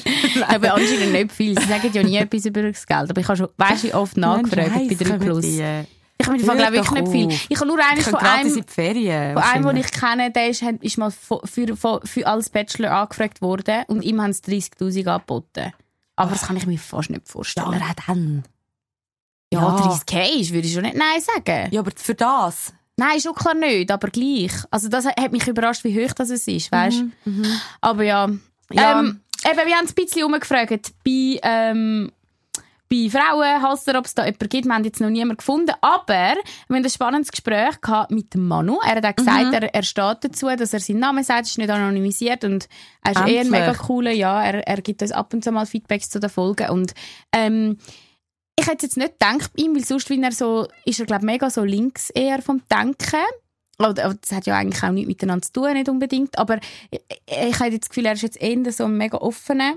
aber anscheinend nicht viel. Sie sagen ja nie etwas über das Geld. Aber ich habe schon, weißt du, oft nachgefragt bei 3 Plus. Ich habe Hör glaube doch nicht viel. Ich habe nur eines Ich von einem, in die Ferien. von einem, den ich kenne, der ist, ist mal für, für, für, als Bachelor angefragt worden und ihm haben sie 30'000 angeboten. Aber das kann ich mir fast nicht Ja, vorstellen. aber auch dann. Ja, Ja. 30k ist, würde ich schon nicht Nein sagen. Ja, aber für das. Nein, schon klar nicht, aber gleich. Also das hat mich überrascht, wie hoch das es ist, weißt? Aber ja. Ja. Ähm, eben, wir haben ein bisschen umgefragt bei, ähm, bei Frauen, Hasser, ob es da jemanden gibt. Wir haben jetzt noch niemanden gefunden. Aber wir haben ein spannendes Gespräch gehabt mit dem Manu. Er hat auch gesagt, er, er steht dazu, dass er seinen Namen sagt, ist nicht anonymisiert und er ist eher ein Endlich. mega cooler. Ja, er, er gibt uns ab und zu mal Feedbacks zu den Folgen und ähm, ich hätte jetzt nicht gedacht bei ihm, weil sonst wie er so, ist er glaube mega so links eher vom Denken. Oder, aber das hat ja eigentlich auch nichts miteinander zu tun, nicht unbedingt. Aber ich, ich habe jetzt das Gefühl, er ist jetzt eher so ein mega offener,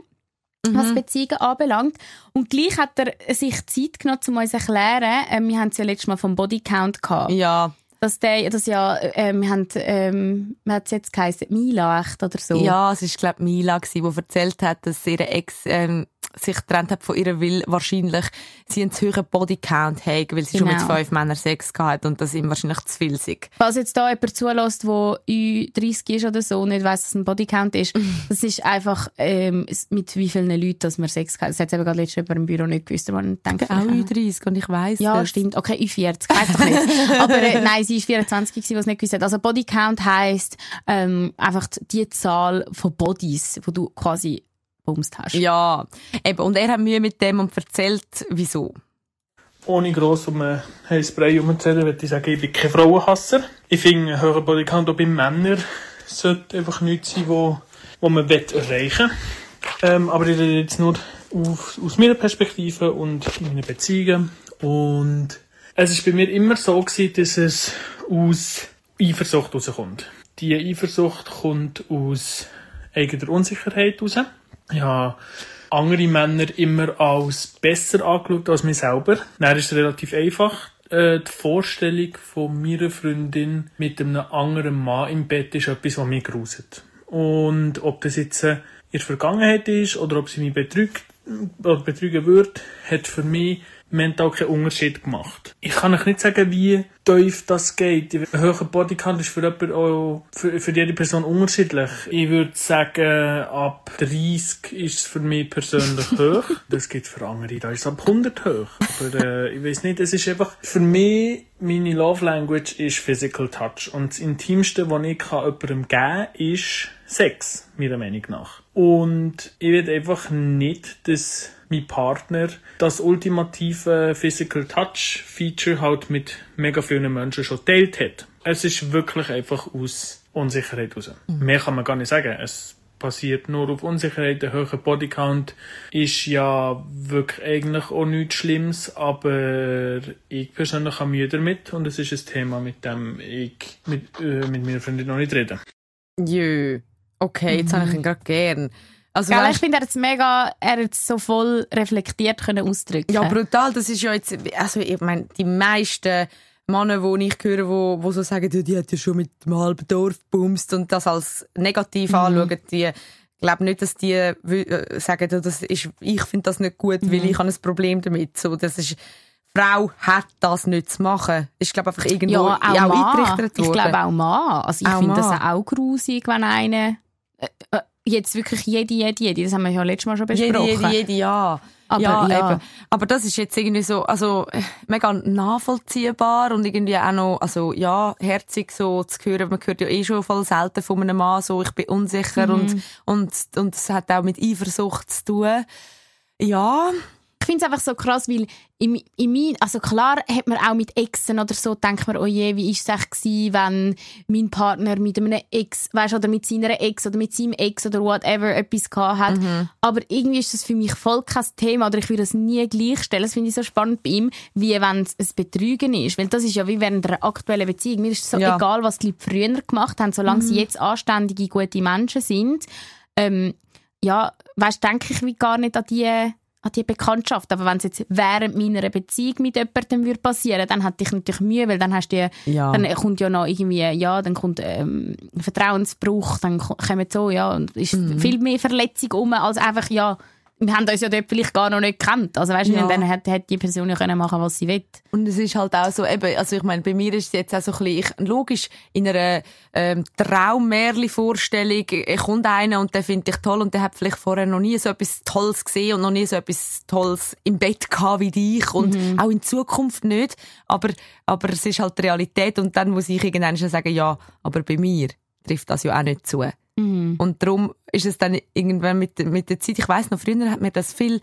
was Beziehungen anbelangt. Und gleich hat er sich Zeit genommen, um uns zu erklären. Ähm, wir haben es ja letztes Mal vom Bodycount gehabt. Ja, Dass der, das ja, ähm, wir haben, ähm, wie hat es jetzt geheißen? Mila echt oder so? Ja, es war, glaube ich, Mila, die erzählt hat, dass ihre Ex ähm, sich getrennt hat von ihr, weil wahrscheinlich sie einen zu hohen Bodycount hat, weil sie schon mit Genau. fünf Männern Sex gehabt und das ihm wahrscheinlich zu viel ist. Falls jetzt da jemand zulässt, der 30 ist oder so, nicht weiss, was ein Bodycount ist, [laughs] das ist einfach, ähm, es- mit wie vielen Leuten, dass man Sex hat. Das hat eben gerade letztens jemand im Büro nicht gewusst, aber man denkt, Auch vielleicht, 30 und ich weiss Ja, das. stimmt. Okay, U40, weiss doch nicht. [laughs] Aber äh, nein, sie ist 24 gewesen, was nicht gewusst hat. Also Bodycount heisst ähm, einfach die Zahl von Bodies, wo du quasi bumst hast. Ja, eben. Und er hat Mühe mit dem und erzählt, wieso. ohne gross um ein heißes Brei herumzureden, würde ich sagen, ich bin kein Frauenhasser. Ich finde, ein höherer Bodycount auch bei Männern sollte einfach nichts sein, wo, wo man will erreichen ähm, Aber ich rede jetzt nur auf, aus meiner Perspektive und meinen Beziehungen. Und es ist bei mir immer so gewesen, dass es aus Eifersucht rauskommt. Die Eifersucht kommt aus eigener Unsicherheit raus. Ja, andere Männer immer als besser angeschaut als mich selber. Dann ist es relativ einfach. Äh, die Vorstellung von meiner Freundin mit einem anderen Mann im Bett ist etwas, was mich gruselt. Und ob das jetzt äh, in der Vergangenheit ist oder ob sie mich betrügt oder betrügen wird, hat für mich mental keinen Unterschied gemacht. Ich kann euch nicht sagen, wie tief das geht. Ein hoher Bodycount ist für, jemanden für, für jede Person unterschiedlich. Ich würde sagen, ab 30 ist es für mich persönlich [laughs] hoch. Das geht für andere, da ist es ab 100 hoch. Aber äh, ich weiß nicht, es ist einfach, für mich, meine Love Language ist Physical Touch. Und das Intimste, was ich jemandem geben kann, ist Sex, meiner Meinung nach. Und ich will einfach nicht, dass Partner das ultimative Physical Touch Feature halt mit mega vielen Menschen schon teilt hat. Es ist wirklich einfach aus Unsicherheit raus. Mehr kann man gar nicht sagen. Es basiert nur auf Unsicherheit. Der hohe Bodycount ist ja wirklich eigentlich auch nichts Schlimmes, aber ich persönlich habe Mühe damit und es ist ein Thema, mit dem ich mit, äh, mit meiner Freundin noch nicht rede. Jö. Okay, jetzt habe ich ihn gerade gern. Also, Gell, ich finde, er hat es mega, er hat so voll reflektiert können ausdrücken. ja, brutal. Das ist ja jetzt, also ich meine, die meisten Männer, die ich höre, wo, wo so sagen, ja, die hat ja schon mit dem halben Dorf gebumst und das als negativ anschauen, die glaube nicht, dass die äh, sagen, ja, das ist, ich finde das nicht gut, weil ich habe ein Problem damit. So, das ist, Frau hat das nicht zu machen. Ist, glaube einfach irgendwo ja, auch, Mann. eingerichtet Ich worden. glaube auch Mann. Also ich Auch finde das Mann. auch grusig, wenn einer äh, äh, jetzt wirklich jede, jede, jede, das haben wir ja letztes Mal schon Jede, besprochen. jede, jede, ja. Aber ja, ja. Eben. Aber das ist jetzt irgendwie so, also, mega nachvollziehbar und irgendwie auch noch, also, ja, herzig so zu hören. Man hört ja eh schon voll selten von einem Mann so, ich bin unsicher und, und, und es hat auch mit Eifersucht zu tun. Ja. Ich finde es einfach so krass, weil in, in mein, also klar hat man auch mit Exen oder so, denkt man, oh je, wie ist es gewesen, wenn mein Partner mit einem Ex, weißt, oder mit seiner Ex oder mit seinem Ex oder whatever etwas gehabt hat. Aber irgendwie ist das für mich voll kein Thema oder ich würde das nie gleichstellen. Das finde ich so spannend bei ihm, wie wenn es ein Betrügen ist. Weil das ist ja wie während einer aktuellen Beziehung. Mir ist es so Ja. egal, was die Leute früher gemacht haben, solange sie jetzt anständige, gute Menschen sind. Ähm, ja, weißt, denke ich wie gar nicht an die, an die Bekanntschaft. Aber wenn es jetzt während meiner Beziehung mit jemandem würde passieren, dann hätte ich natürlich Mühe, weil dann hast du Ja. dann kommt ja noch irgendwie, ja, dann kommt ähm, Vertrauensbruch, dann ko- kommen so, ja, und ist Mhm. viel mehr Verletzung um, als einfach, ja, wir haben uns ja dort vielleicht gar noch nicht gekannt. Also weißt du, Ja. dann hätte die Person ja können machen, was sie will. Und es ist halt auch so, eben, also ich meine, bei mir ist es jetzt auch so ein bisschen, ich, logisch, in einer ähm, Traummärli-Vorstellung äh, kommt einer und der finde ich toll und der hat vielleicht vorher noch nie so etwas Tolles gesehen und noch nie so etwas Tolles im Bett gehabt wie dich und auch in Zukunft nicht. Aber, aber es ist halt die Realität und dann muss ich irgendwann schon sagen, ja, aber bei mir trifft das ja auch nicht zu. Und darum ist es dann irgendwann mit, mit der Zeit, ich weiß noch, früher hat mir das viel,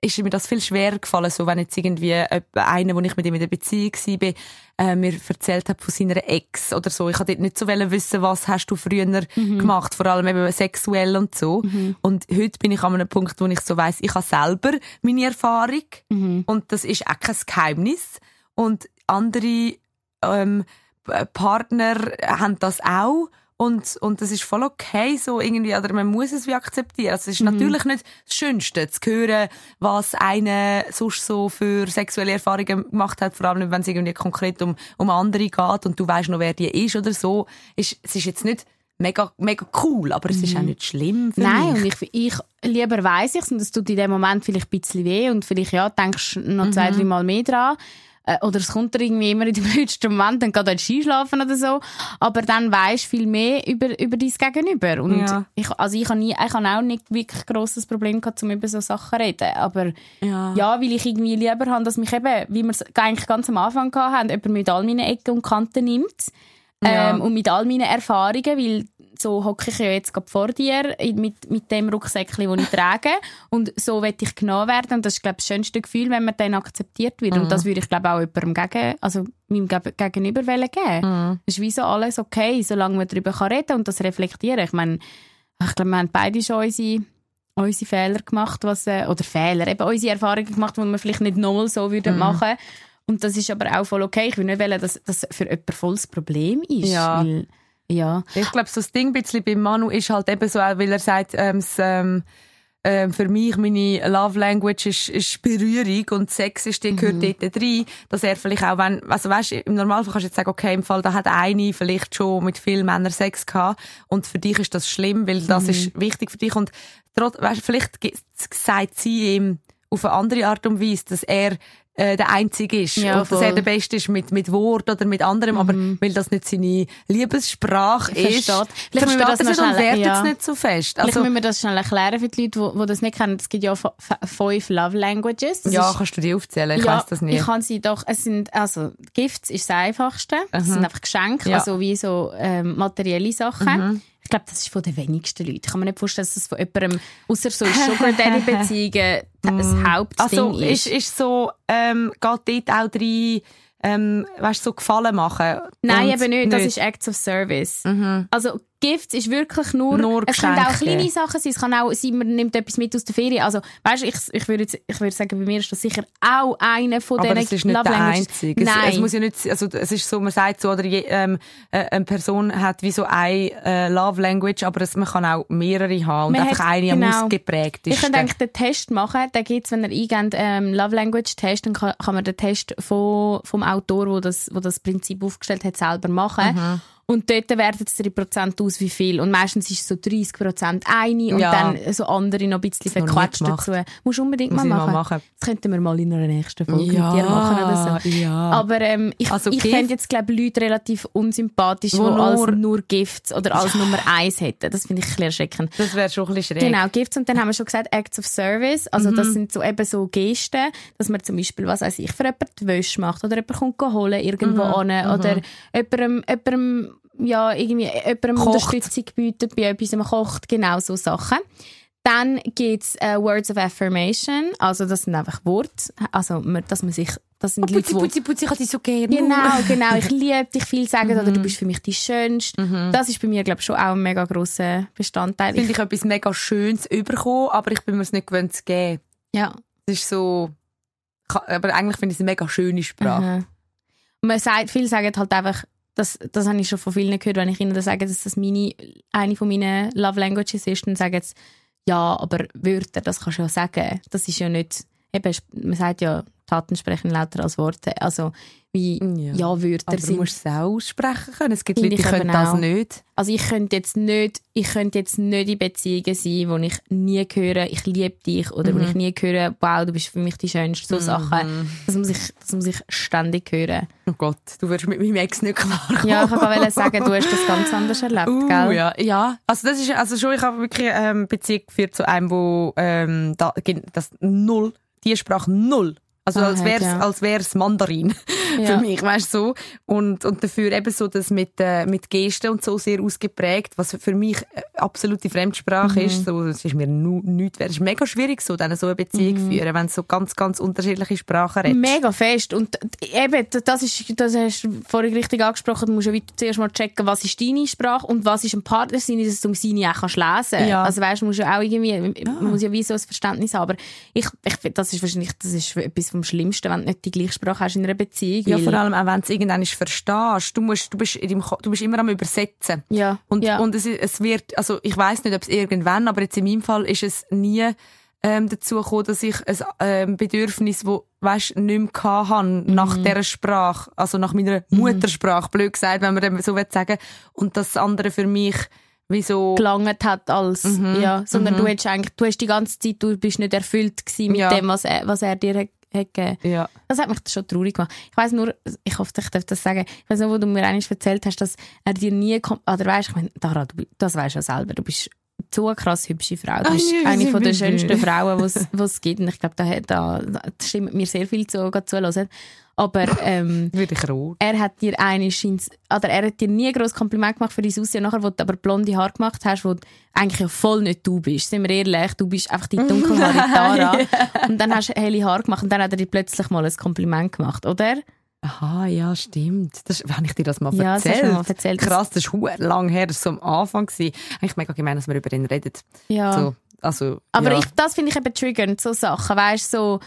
ist mir das viel schwerer gefallen, so wenn jetzt irgendwie einer, wo ich mit ihm in der Beziehung war, äh, mir erzählt hat von seiner Ex oder so. Ich wollte nicht so wissen, was hast du früher gemacht, vor allem eben sexuell und so. Und heute bin ich an einem Punkt, wo ich so weiss, ich habe selber meine Erfahrung und das ist auch kein Geheimnis. Und andere ähm, Partner haben das auch. Und, und das ist voll okay, so irgendwie, oder man muss es wie akzeptieren. Also es ist natürlich nicht das Schönste, zu hören, was einer sonst so für sexuelle Erfahrungen gemacht hat, vor allem nicht, wenn es irgendwie konkret um, um andere geht und du weißt noch, wer die ist oder so. Ist, es ist jetzt nicht mega, mega cool, aber es ist auch nicht schlimm für Nein, mich. und ich, ich lieber weiss ich's und es tut in dem Moment vielleicht ein bisschen weh und vielleicht ja, denkst noch zwei, Mhm. drei Mal mehr dran. Äh, Oder es kommt dir irgendwie immer in dem blödsten [laughs] Moment, dann geht du schlafen oder so. Aber dann weisst viel mehr über, über dein Gegenüber. Und Ja. ich, also ich habe nie, ich habe auch nicht wirklich grosses Problem gehabt, um über so Sachen zu reden. Aber Ja. ja, weil ich irgendwie lieber habe, dass mich eben, wie wir es eigentlich ganz am Anfang haben, jemand mit all meinen Ecken und Kanten nimmt. Ja. Ähm, und mit all meinen Erfahrungen, weil so hocke ich ja jetzt gerade vor dir mit, mit dem Rucksäckchen, den ich trage. Und so will ich genommen werden. Und das ist, glaube ich, das schönste Gefühl, wenn man dann akzeptiert wird. Und das würde ich, glaube auch jemandem gegen, also meinem Gegenüber wollen geben. Das ist wie so alles okay, solange man darüber kann reden und das reflektieren. Ich meine, ich glaube, wir haben beide schon unsere, unsere Fehler gemacht, was, äh, oder Fehler, eben unsere Erfahrungen gemacht, die wir vielleicht nicht nochmal so würden machen. Und das ist aber auch voll okay. Ich will nicht wollen, dass das für jemanden volles Problem ist. Ja. Weil, ja. Ich glaube, so das Ding ein bisschen bei Manu ist halt eben so, weil er sagt, ähm, s- ähm, ähm, für mich meine Love Language ist, ist Berührung und Sex ist, die gehört dort rein, dass er vielleicht auch, wenn, also weißt, im Normalfall kannst du jetzt sagen, okay, im Fall, da hat eine vielleicht schon mit vielen Männern Sex gehabt und für dich ist das schlimm, weil das ist wichtig für dich und trotz, weißt, vielleicht sagt sie ihm auf eine andere Art und Weise, dass er äh, der Einzige ist Ja, und dass er der Beste ist mit, mit Wort oder mit anderem, aber weil das nicht seine Liebessprache ist, Versteht. Vielleicht müssen wir das es und schnell- wertet ja. es nicht so fest. Vielleicht Also, müssen wir das schnell erklären für die Leute, die, die das nicht kennen. Es gibt ja fünf Love Languages. Das ja, ist, kannst du die aufzählen? Ich ja, weiss das nicht. Ich kann sie doch, es sind, also, Gifts ist das einfachste. Das sind einfach Geschenke, Ja. also wie so, ähm, materielle Sachen. Ich glaube, das ist von den wenigsten Leuten. Ich kann mir nicht vorstellen, dass das von jemandem, außer so Sugar Daddy Beziehungen, [laughs] das Hauptding also, ist. ist, ist so, ähm, geht dort auch rein, ähm, weißt, so Gefallen machen? Nein, eben nicht. Das ist Acts of Service. Also Gifts ist wirklich nur, Nur es können auch kleine Sachen sein, es kann auch sein, man nimmt etwas mit aus der Ferien. Also, weißt du, ich, ich würde ich würde sagen, bei mir ist das sicher auch einer von Aber diesen es ist nicht Love der einzige. Es, Nein. es muss ja nicht, also es ist so, man sagt so, oder je, ähm, äh, eine Person hat wie so eine äh, Love Language, aber es, man kann auch mehrere haben und Man einfach hat- eine am genau. ausgeprägtesten. Ich könnte eigentlich den Test machen. Da gibt's, wenn ihr eingebt, ähm, Love Language Test, dann kann, kann man den Test von, vom Autor, wo das, wo das Prinzip aufgestellt hat, selber machen. Mhm. Und dort wertet es 3% aus, wie viel. Und meistens ist es so 30% eine und Ja. dann so andere noch ein bisschen verquatscht dazu. Musst du unbedingt Muss mal ich mal machen. machen. Das könnten wir mal in einer nächsten Folge Ja, mit dir machen oder so. ja. Aber ähm, ich, Also ich fände jetzt, glaube Leute relativ unsympathisch, die als nur- nur Gifts oder als Nummer eins hätten. Das finde ich ein bisschen erschreckend. Das wäre schon ein bisschen schräg. Genau, Gifts und dann haben wir schon gesagt Acts of Service. Also das sind so eben so Gesten, dass man zum Beispiel, was weiß ich, für jemanden die Wäsche macht oder jemand kommt holen irgendwo an oder jemandem, jemandem, ja, irgendwie jemandem Kocht. Unterstützung bietet, bei etwas man kocht, genau so Sachen. Dann gibt's äh, Words of Affirmation, also das sind einfach Worte, also dass man sich, das sind Oh, Leute, putzi, putzi, putzi, ich habe dich so gerne. Genau, genau. Ich [laughs] liebe dich viel sagen oder Mhm. du bist für mich die Schönste. Das ist bei mir, glaube ich, schon auch ein mega grosser Bestandteil. Finde ich etwas mega Schönes überkommen, aber ich bin mir es nicht gewöhnt zu geben. ja. Das ist so, aber eigentlich finde ich es eine mega schöne Sprache. Und man sagt, viele sagen halt einfach, das, das habe ich schon von vielen gehört, wenn ich ihnen sage, dass das meine, eine von meinen Love Languages ist, dann sagen sie, ja, aber Wörter, das kannst du ja sagen. Das ist ja nicht, eben, man sagt ja, Taten sprechen lauter als Worte. Also, wie, Ja. ja, Wörter Aber du musst es auch aussprechen können. Es gibt Leute, die ich können das auch. nicht. Also ich könnte jetzt nicht, ich könnte jetzt nicht in Beziehungen sein, wo ich nie höre, ich liebe dich, oder Mhm. wo ich nie höre, wow, du bist für mich die Schönste, so Sachen. Das muss ich, das muss ich ständig hören. Oh Gott, du wirst mit meinem Ex nicht klarkommen. Ja, ich wollte sagen, du hast das ganz anders erlebt, Uh, gell? ja, ja. Also das ist also schon, ich habe wirklich ähm, Beziehung geführt zu einem, wo ähm, da, das null, die Sprache null. Also Ah, als hat, wär's, ja. als wär's Mandarin [laughs] Ja. für mich, weißt du so. Und, und dafür eben so das mit, äh, mit Gesten und so sehr ausgeprägt, was für mich äh, absolute Fremdsprache Mhm. ist. So, das ist mir nu, nichts wert. Es ist mega schwierig, so dann so eine Beziehung Mhm. zu führen, wenn du so ganz, ganz unterschiedliche Sprachen redest. Mega fest. Und eben, das ist, das hast du vorhin richtig angesprochen, du musst ja zuerst mal checken, was ist deine Sprache und was ist ein Partner sein, dass du um seine auch kannst lesen Ja. Also weißt, du musst ja auch irgendwie, man muss ja wie so ein Verständnis haben. Aber ich, ich das ist wahrscheinlich, das ist etwas vom Schlimmsten, wenn du nicht die gleiche Sprache hast in einer Beziehung. Ja, weil- vor allem auch wenn du es irgendwann verstehst. Du, musst, du, bist in deinem, du bist immer am Übersetzen. Ja, Und, ja. und es, es wird, also ich weiß nicht, ob es irgendwann, aber jetzt in meinem Fall ist es nie ähm, dazu gekommen, dass ich ein ähm, Bedürfnis, wo weißt, nicht mehr gehabt habe, Mhm. nach dieser Sprache, also nach meiner Muttersprache, blöd gesagt, wenn man dem so sagen. Und das andere für mich wie so... gelangt hat als, Mhm. ja, sondern du hast eigentlich, du hast die ganze Zeit, du bist nicht erfüllt mit Ja. dem, was er, was er dir gegeben. Ja. Das hat mich schon traurig gemacht. Ich weiß nur, ich hoffe, ich darf das sagen. Ich weiß nur, wo du mir eigentlich erzählt hast, dass er dir nie kommt, oder weißt, ich meine, Dara, du, das weißt du ja selber. Du bist so eine krass hübsche Frau. Du Ah, bist ja, eine von der schönsten. Frauen, die es gibt. Und ich glaube, da, da, da stimmt mir sehr viel zu, zuhören. Aber, ähm, [laughs] er hat dir eine scheint's- oder er hat dir nie ein grosses Kompliment gemacht für dein Aussehen, nachher, wo du aber blonde Haare gemacht hast, wo du eigentlich ja voll nicht du bist. Sind wir ehrlich, du bist einfach die dunkelhaarige [laughs] Tara. Und dann hast du helle Haare gemacht und dann hat er dir plötzlich mal ein Kompliment gemacht, oder? Aha, ja, stimmt. Das, wenn ich dir das mal Ja, das du erzählt. mir mal erzählt. Krass, das ist lang her, das war so am Anfang. Eigentlich mega gemein, dass wir über ihn reden. Ja. So, also, Aber ja. ich, das finde ich eben triggernd, so Sachen. Weißt so,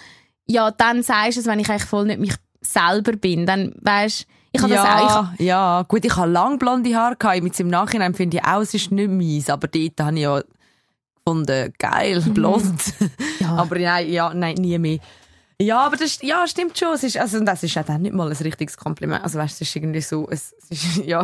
ja, dann sagst du es, wenn ich eigentlich voll nicht mich selber bin. Dann, weißt ich habe ja, das auch. Ich, ja, gut, ich habe lang blonde Haare gehabt. Mit im Nachhinein finde ich auch, es ist nicht meins. Aber dort habe ich ja gefunden, geil, blond. Mhm. Ja. [laughs] aber nein, ja, nein, nie mehr. Ja, aber das, ja, stimmt schon. Es ist, also, das ist ja dann nicht mal ein richtiges Kompliment. Also, weißt du, es ist irgendwie so, es, es ist, [laughs] ja,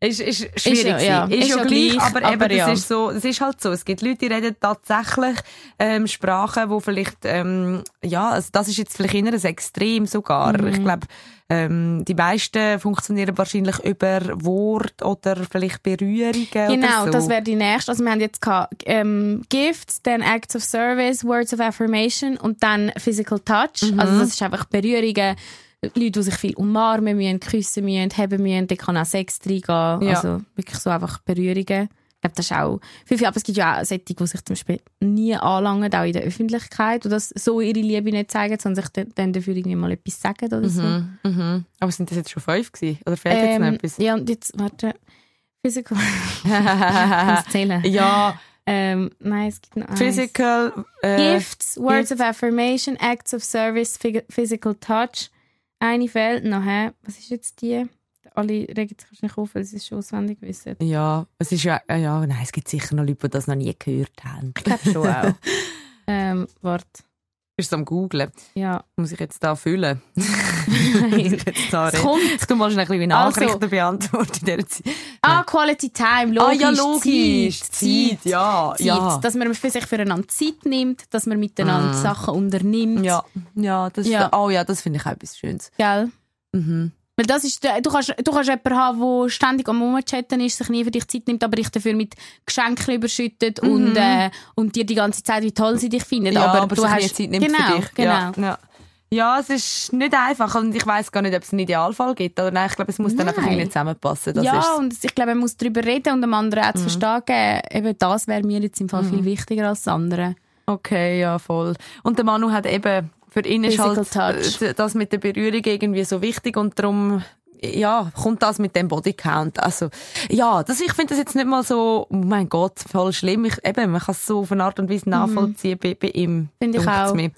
es ist schwierig. ja- ja, gewesen. ist, ist ja ja gleich, gleich, aber, eben, aber das ja. ist so, es ist halt so. Es gibt Leute, die reden tatsächlich, ähm, Sprachen, wo vielleicht, ähm, ja, also das ist jetzt vielleicht eher ein Extrem sogar. Mhm. Ich glaube, ähm, die meisten funktionieren wahrscheinlich über Wort oder vielleicht Berührungen Genau, oder so. das wäre die nächste. Also wir haben jetzt gehabt, ähm, Gifts, dann Acts of Service, Words of Affirmation und dann Physical Touch. Mhm. Also das ist einfach Berührungen. Leute, die sich viel umarmen müssen, küssen müssen, haben müssen, da kann auch Sex reingehen. Ja. Also wirklich so einfach Berührungen. Ich glaube, das ist auch viel, viel, aber es gibt ja auch solche, die sich zum Beispiel nie anlangen, auch in der Öffentlichkeit, und das so ihre Liebe nicht zeigen, sondern sich dann- dafür irgendwie mal etwas sagen oder so. Mhm, mhm. Aber sind das jetzt schon fünf gewesen? Oder fehlt jetzt noch Ähm, etwas? ja, und jetzt, warte. Physical. [laughs] Du zählen? ja, Ähm, nein, es gibt noch eins. Physical. Äh, Gifts, Words of Affirmation, Acts of Service, Phys- Physical Touch. Eine fehlt noch, hä? Was ist jetzt die? Alle regen sich nicht auf, weil sie es schon auswendig wissen. ja, es ist ja, ja, nein, es gibt sicher noch Leute, die das noch nie gehört haben. Ich glaube schon auch. [laughs] ähm, warte. Bist du am googlen? Ja. Muss ich jetzt da füllen? [laughs] Muss ich jetzt da Es kommt. Ich tu mal schnell ein bisschen Also- Nachrichten beantworten in dieser Zeit. Ah, Quality Time, logisch. ah ja, logisch. Zeit, Zeit, ja. Zeit. ja. Dass man für sich füreinander Zeit nimmt, dass man miteinander Sachen unternimmt. ja, ja, das, Ja. oh ja, das finde ich auch etwas Schönes. Gell? Mhm. Weil das ist, du kannst, du kannst jemanden haben, der ständig am Rumchatten ist, sich nie für dich Zeit nimmt, aber dich dafür mit Geschenken überschüttet und, äh, und dir die ganze Zeit, wie toll sie dich finden. Ja, aber, aber du hast Zeit nimmt genau, für dich. Genau. Ja, ja. ja, es ist nicht einfach und ich weiß gar nicht, ob es einen Idealfall gibt. Oder nein, ich glaube, es muss dann einfach Nein. irgendwie zusammenpassen. Das ja, ist und ich glaube, man muss darüber reden und dem anderen auch zu Mhm. verstehen geben. Eben das wäre mir jetzt im Fall viel wichtiger als das andere. Okay, ja, voll. Und der Manu hat eben, für ihn ist Physical halt touch. äh, das mit der Berührung irgendwie so wichtig und darum, ja, kommt das mit dem Bodycount. Also, ja, das, ich finde das jetzt nicht mal so, oh mein Gott, voll schlimm. Ich, eben, man kann es so auf eine Art und Weise nachvollziehen bei, bei ihm. Mhm. Finde ich auch. mir.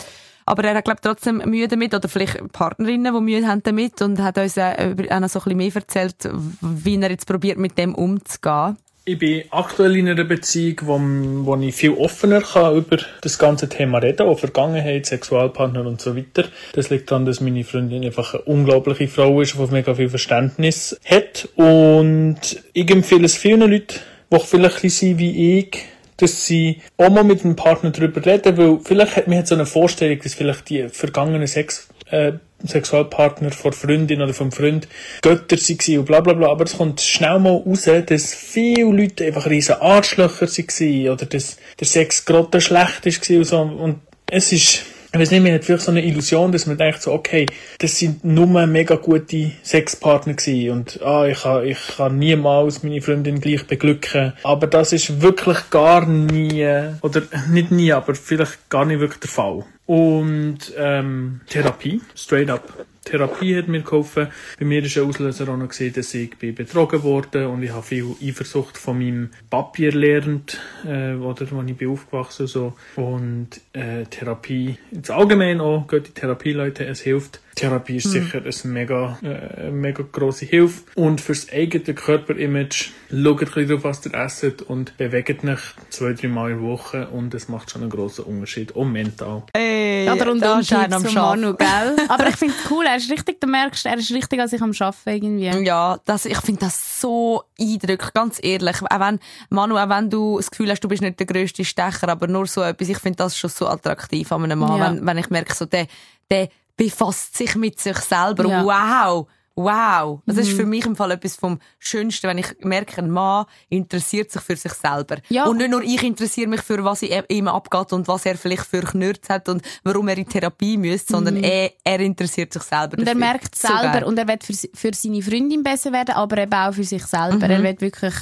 Aber er hat, glaube trotzdem Mühe damit, oder vielleicht Partnerinnen, die Mühe haben damit, und hat uns äh, auch noch so ein bisschen mehr erzählt, wie er jetzt probiert, mit dem umzugehen. Ich bin aktuell in einer Beziehung, wo, wo ich viel offener kann über das ganze Thema reden, auch Vergangenheit, Sexualpartner und so weiter. Das liegt daran, dass meine Freundin einfach eine unglaubliche Frau ist, die mega viel Verständnis hat. Und ich empfehle es vielen Leuten, die vielleicht ein sind wie ich, dass sie auch mal mit einem Partner darüber reden, weil vielleicht hat man so eine Vorstellung, dass vielleicht die vergangenen Sex, äh, Sexualpartner von Freundin oder vom Freund. Götter waren und bla bla bla, aber es kommt schnell mal raus, dass viele Leute einfach riesen Arschlöcher waren oder dass der Sex gerade schlecht war und so. Und es ist ich weiß nicht, man hat vielleicht so eine Illusion, dass man denkt so, okay, das sind nur mega gute Sexpartner gewesen und ah, ich kann, ich kann niemals meine Freundin gleich beglücken. Aber das ist wirklich gar nie, oder nicht nie, aber vielleicht gar nicht wirklich der Fall. Und ähm, Therapie, straight up. Therapie hat mir geholfen. Bei mir ist ein Auslöser auch noch gesehen, dass ich bin betrogen wurde und ich habe viel Eifersucht von meinem Papi erlernt, äh, oder wo ich bin aufgewachsen so. Und äh, Therapie, ins Allgemein auch, geht die Therapie, Leute, es hilft. Therapie ist sicher eine mega, äh, mega grosse Hilfe. Und fürs eigene Körperimage, schaut ein bisschen drauf, was ihr esst und bewegt euch zwei, drei Mal in der Woche und es macht schon einen grossen Unterschied, auch mental. Hey, Ja, der und da und ist am. Manu, gell? [laughs] Aber ich finde es cool, er ist richtig, du merkst, er ist richtig an sich am Arbeiten irgendwie. Ja, das, ich finde das so eindrücklich, ganz ehrlich. Auch wenn, Manu, auch wenn du das Gefühl hast, du bist nicht der grösste Stecher, aber nur so etwas, ich finde das schon so attraktiv an einem Mann, Ja. wenn, wenn ich merke, so, der, der befasst sich mit sich selber. Ja. Mhm. Wow! Wow! Das ist für mich im Fall etwas vom Schönsten, wenn ich merke, ein Mann interessiert sich für sich selber. Ja. Und nicht nur ich interessiere mich für, was ihm abgeht und was er vielleicht für Knürz hat und warum er in Therapie müsste, sondern er, er interessiert sich selber Mhm. Und er dafür. merkt So selber geil. und er will für, für seine Freundin besser werden, aber eben auch für sich selber. Mhm. Er will wirklich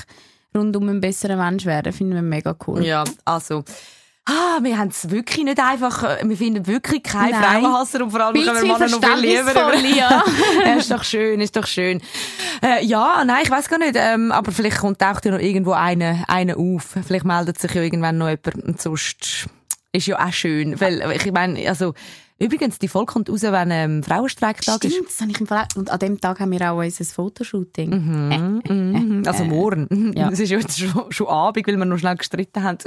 rundum ein besserer Mensch werden. Finden wir mega cool. Ja, also. Ah, wir haben es wirklich nicht einfach, äh, wir finden wirklich keinen Nein. Frauenhasser und vor allem können wir Männer noch viel lieber. Ja. [laughs] ja, ist doch schön, ist doch schön. Äh, ja, nein, ich weiß gar nicht, ähm, aber vielleicht kommt taucht ja noch irgendwo einer, einer auf. Vielleicht meldet sich ja irgendwann noch jemand und sonst ist ja auch schön, weil ich meine, also übrigens, die Folge kommt raus, wenn ähm, Frauenstreiktag ist. Stimmt, das habe ich im Fall Und an dem Tag haben wir auch unser Fotoshooting. Mhm, Also morgen. [laughs] ja. Es ist ja jetzt schon, schon Abend, weil wir noch schnell gestritten haben.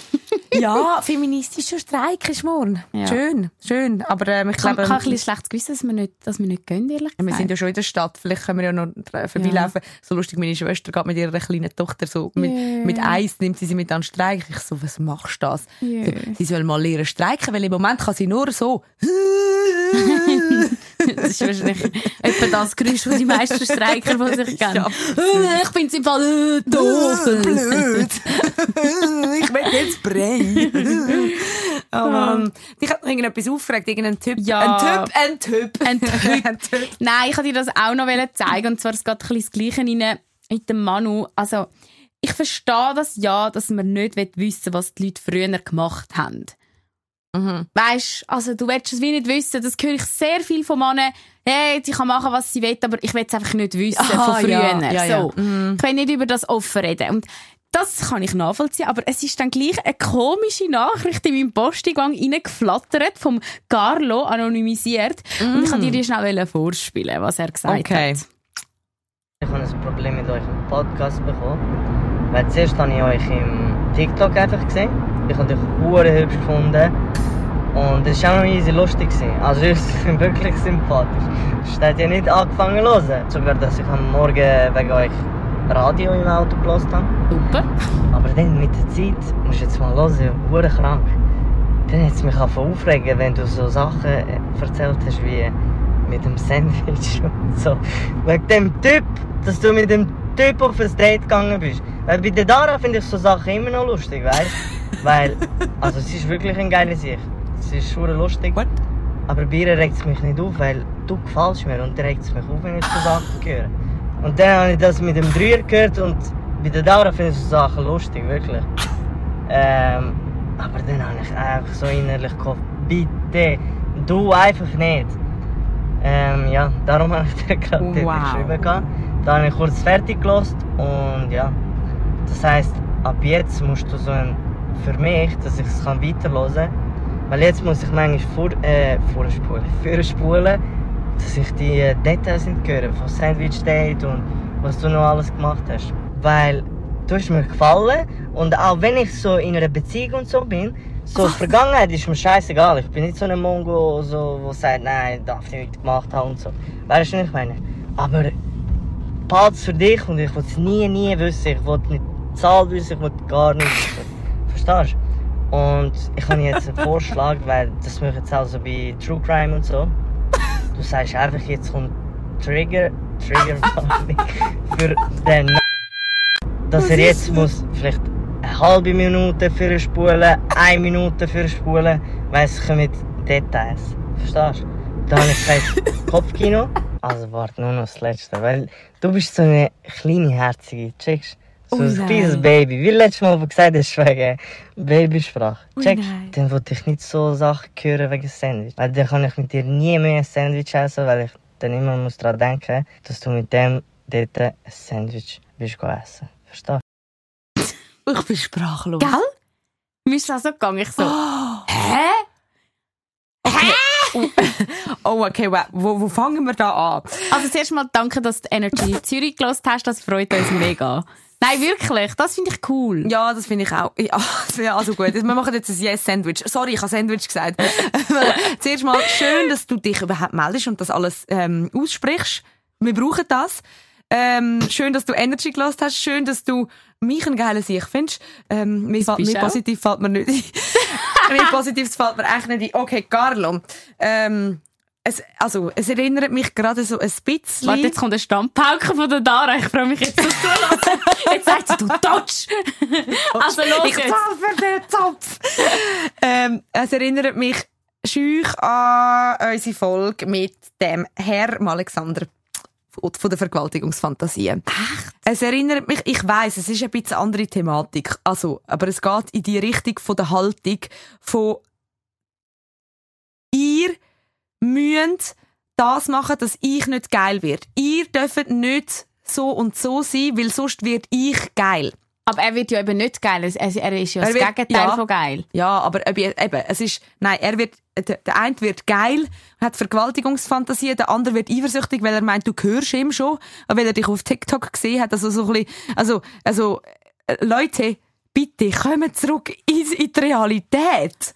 [laughs] ja, feministischer Streik ist morgen. Ja. Schön, schön. Aber ähm, ich Ich habe glaube, ein bisschen schlechtes Gewissen, dass wir nicht, dass wir nicht gehen, ehrlich wir gesagt. sind ja schon in der Stadt. Vielleicht können wir ja noch äh, vorbeilaufen. So lustig, meine Schwester geht mit ihrer kleinen Tochter so mit, Yeah. mit Eis, nimmt sie sie mit an den Streik. Ich so, was machst du das? Yeah. Sie, sie soll mal lernen streiken, weil im Moment kann sie nur so. [laughs] Das ist wahrscheinlich etwa das Geräusch, das die meisten Streiker von sich [laughs] kennen. Ja. Ich es im Fall äh, doof. Blöd. [laughs] ich will jetzt Brei. oh Mann. Dich hat noch irgendetwas aufgeregt, irgendein Typ. Ja. Ein Typ, ein Typ. Ein Typ. ein Typ. Nein, ich wollte dir das auch noch zeigen. Und zwar, es geht ein bisschen das Gleiche rein mit dem Manu. Also, ich verstehe das ja, dass man nicht wissen will, was die Leute früher gemacht haben. Weißt, also du willst es wie nicht wissen. Das höre ich sehr viel von Männern. Hey, sie kann machen, was sie will, aber ich will es einfach nicht wissen Ah, von früher. ja, ja, ja. So. Ich will nicht über das offen reden. Und das kann ich nachvollziehen, aber es ist dann gleich eine komische Nachricht in meinem Posteingang reingeflattert, vom Carlo, anonymisiert. Und ich kann dir die schnell vorspielen, was er gesagt Okay. hat. Ich habe ein Problem mit euch im Podcast bekommen. Weil zuerst habe ich euch im TikTok einfach gesehen. Ich habe euch hure hübsch gefunden. Und es war auch noch easy lustig. Gewesen. Also [laughs] ihr seid wirklich sympathisch. Ich hätte ja nicht angefangen zu hören. Sogar, dass ich am Morgen wegen euch Radio im Auto gehört habe. Super. Aber dann mit der Zeit, musst du jetzt mal hören, hure krank. Dann hat es mich aufregen, wenn du so Sachen äh, erzählt hast wie mit dem Sandwich [laughs] und so. Wegen dem Typ, dass du mit dem Typ auf ein Date gegangen bist. Weil bei der Dara finde ich so Sachen immer noch lustig, weißt [laughs] Weil, also es ist wirklich ein geiler Sicht. Es ist schon lustig. What? Aber bei ihr regt es mich nicht auf, weil du gefällst mir und regt es mich auf, wenn ich so Sachen höre. Und dann habe ich das mit dem Dreier gehört und bei der Dara finde ich so Sachen lustig, wirklich. Ähm, aber dann habe ich einfach so innerlich gehofft, bitte, du einfach nicht. Ähm, ja, darum habe ich dir [laughs] gerade Wow. geschrieben. gehabt. Dann habe ich kurz fertig gelassen und ja. Das heisst, ab jetzt musst du so ein, für mich, dass ich es weiterhören kann, weil jetzt muss ich manchmal vor, äh, vorspulen, [laughs] vorspulen, dass ich die äh, Details nicht höre, von Sandwich Date und was du noch alles gemacht hast. Weil du hast mir gefallen und auch wenn ich so in einer Beziehung und so bin, so die Vergangenheit ist mir scheißegal. Ich bin nicht so ein Mongo, so, der sagt, nein, darf ich nicht gemacht haben und so. Weißt du, was ich meine? Aber Parts für dich und ich will es nie, nie wissen. Ich will nicht die Zahl wissen, ich will gar nicht wissen. Verstehst du? Und ich habe jetzt einen [laughs] Vorschlag, weil das mache ich jetzt auch so bei True Crime und so. Du sagst einfach, jetzt kommt Trigger, Trigger [laughs] für den dass er jetzt muss vielleicht eine halbe Minute für spulen, eine Minute für spulen, weil es kommen Details. Verstehst du? Da habe ich gesagt, [laughs] Kopfkino. Also warte nur noch das Letzte, weil du bist so eine kleine Herzige, checkst? So Oh ein kleines Baby, wie letztes Mal gesagt hast, wegen Babysprache. Oh Checkst? Dann wollte ich nicht so Sachen hören wegen Sandwich. Weil dann kann ich mit dir nie mehr ein Sandwich essen, weil ich dann immer muss daran denken, dass du mit dem dort ein Sandwich gehen essen. Verstehst Ich bin sprachlos. Gell? Mir ist das so gegangen. Ich so, hä? Oh, [laughs] okay, wow. wo, wo fangen wir da an? Also zuerst mal danke, dass du Energy Zürich gelost hast. Das freut uns mega. Nein, wirklich. Das finde ich cool. Ja, das finde ich auch. Ja, [laughs] ja, also gut. Wir machen jetzt ein Yes-Sandwich. Sorry, ich habe Sandwich gesagt. [laughs] Zuerst mal schön, dass du dich überhaupt meldest und das alles ähm, aussprichst. Wir brauchen das. Ähm, schön, dass du Energy gelost hast. Schön, dass du mich ein geiler Sieg findest. Ähm, mir, fällt- mir positiv fällt mir nicht ein. [laughs] mir Positives fällt mir echt nicht ein. Okay, Carlo. Ähm, es, also, es erinnert mich gerade so ein bisschen... Warte, jetzt kommt ein Stammpauke von der Dara. Ich freue mich jetzt so zu. Jetzt sagt sie, du Dodge. [laughs] also los Ich jetzt. für den Zopf. ähm, es erinnert mich schüch an unsere Folge mit dem Herr Alexander von der Vergewaltigungsfantasie. Echt? Es erinnert mich, ich weiß, es ist ein bisschen andere Thematik, also, aber es geht in die Richtung von der Haltung von ihr müsst das machen, dass ich nicht geil werde. Ihr dürft nicht so und so sein, weil sonst wird ich geil. Aber er wird ja eben nicht geil. Er, er ist ja Er das wird- Gegenteil ja. von geil. Ja, aber eben, es ist, nein, er wird, der, der eine wird geil, hat Vergewaltigungsfantasie, der andere wird eifersüchtig, weil er meint, du gehörst ihm schon, weil er dich auf TikTok gesehen hat, also so ein bisschen, also, also, äh, Leute, bitte, kommen zurück in, in die Realität.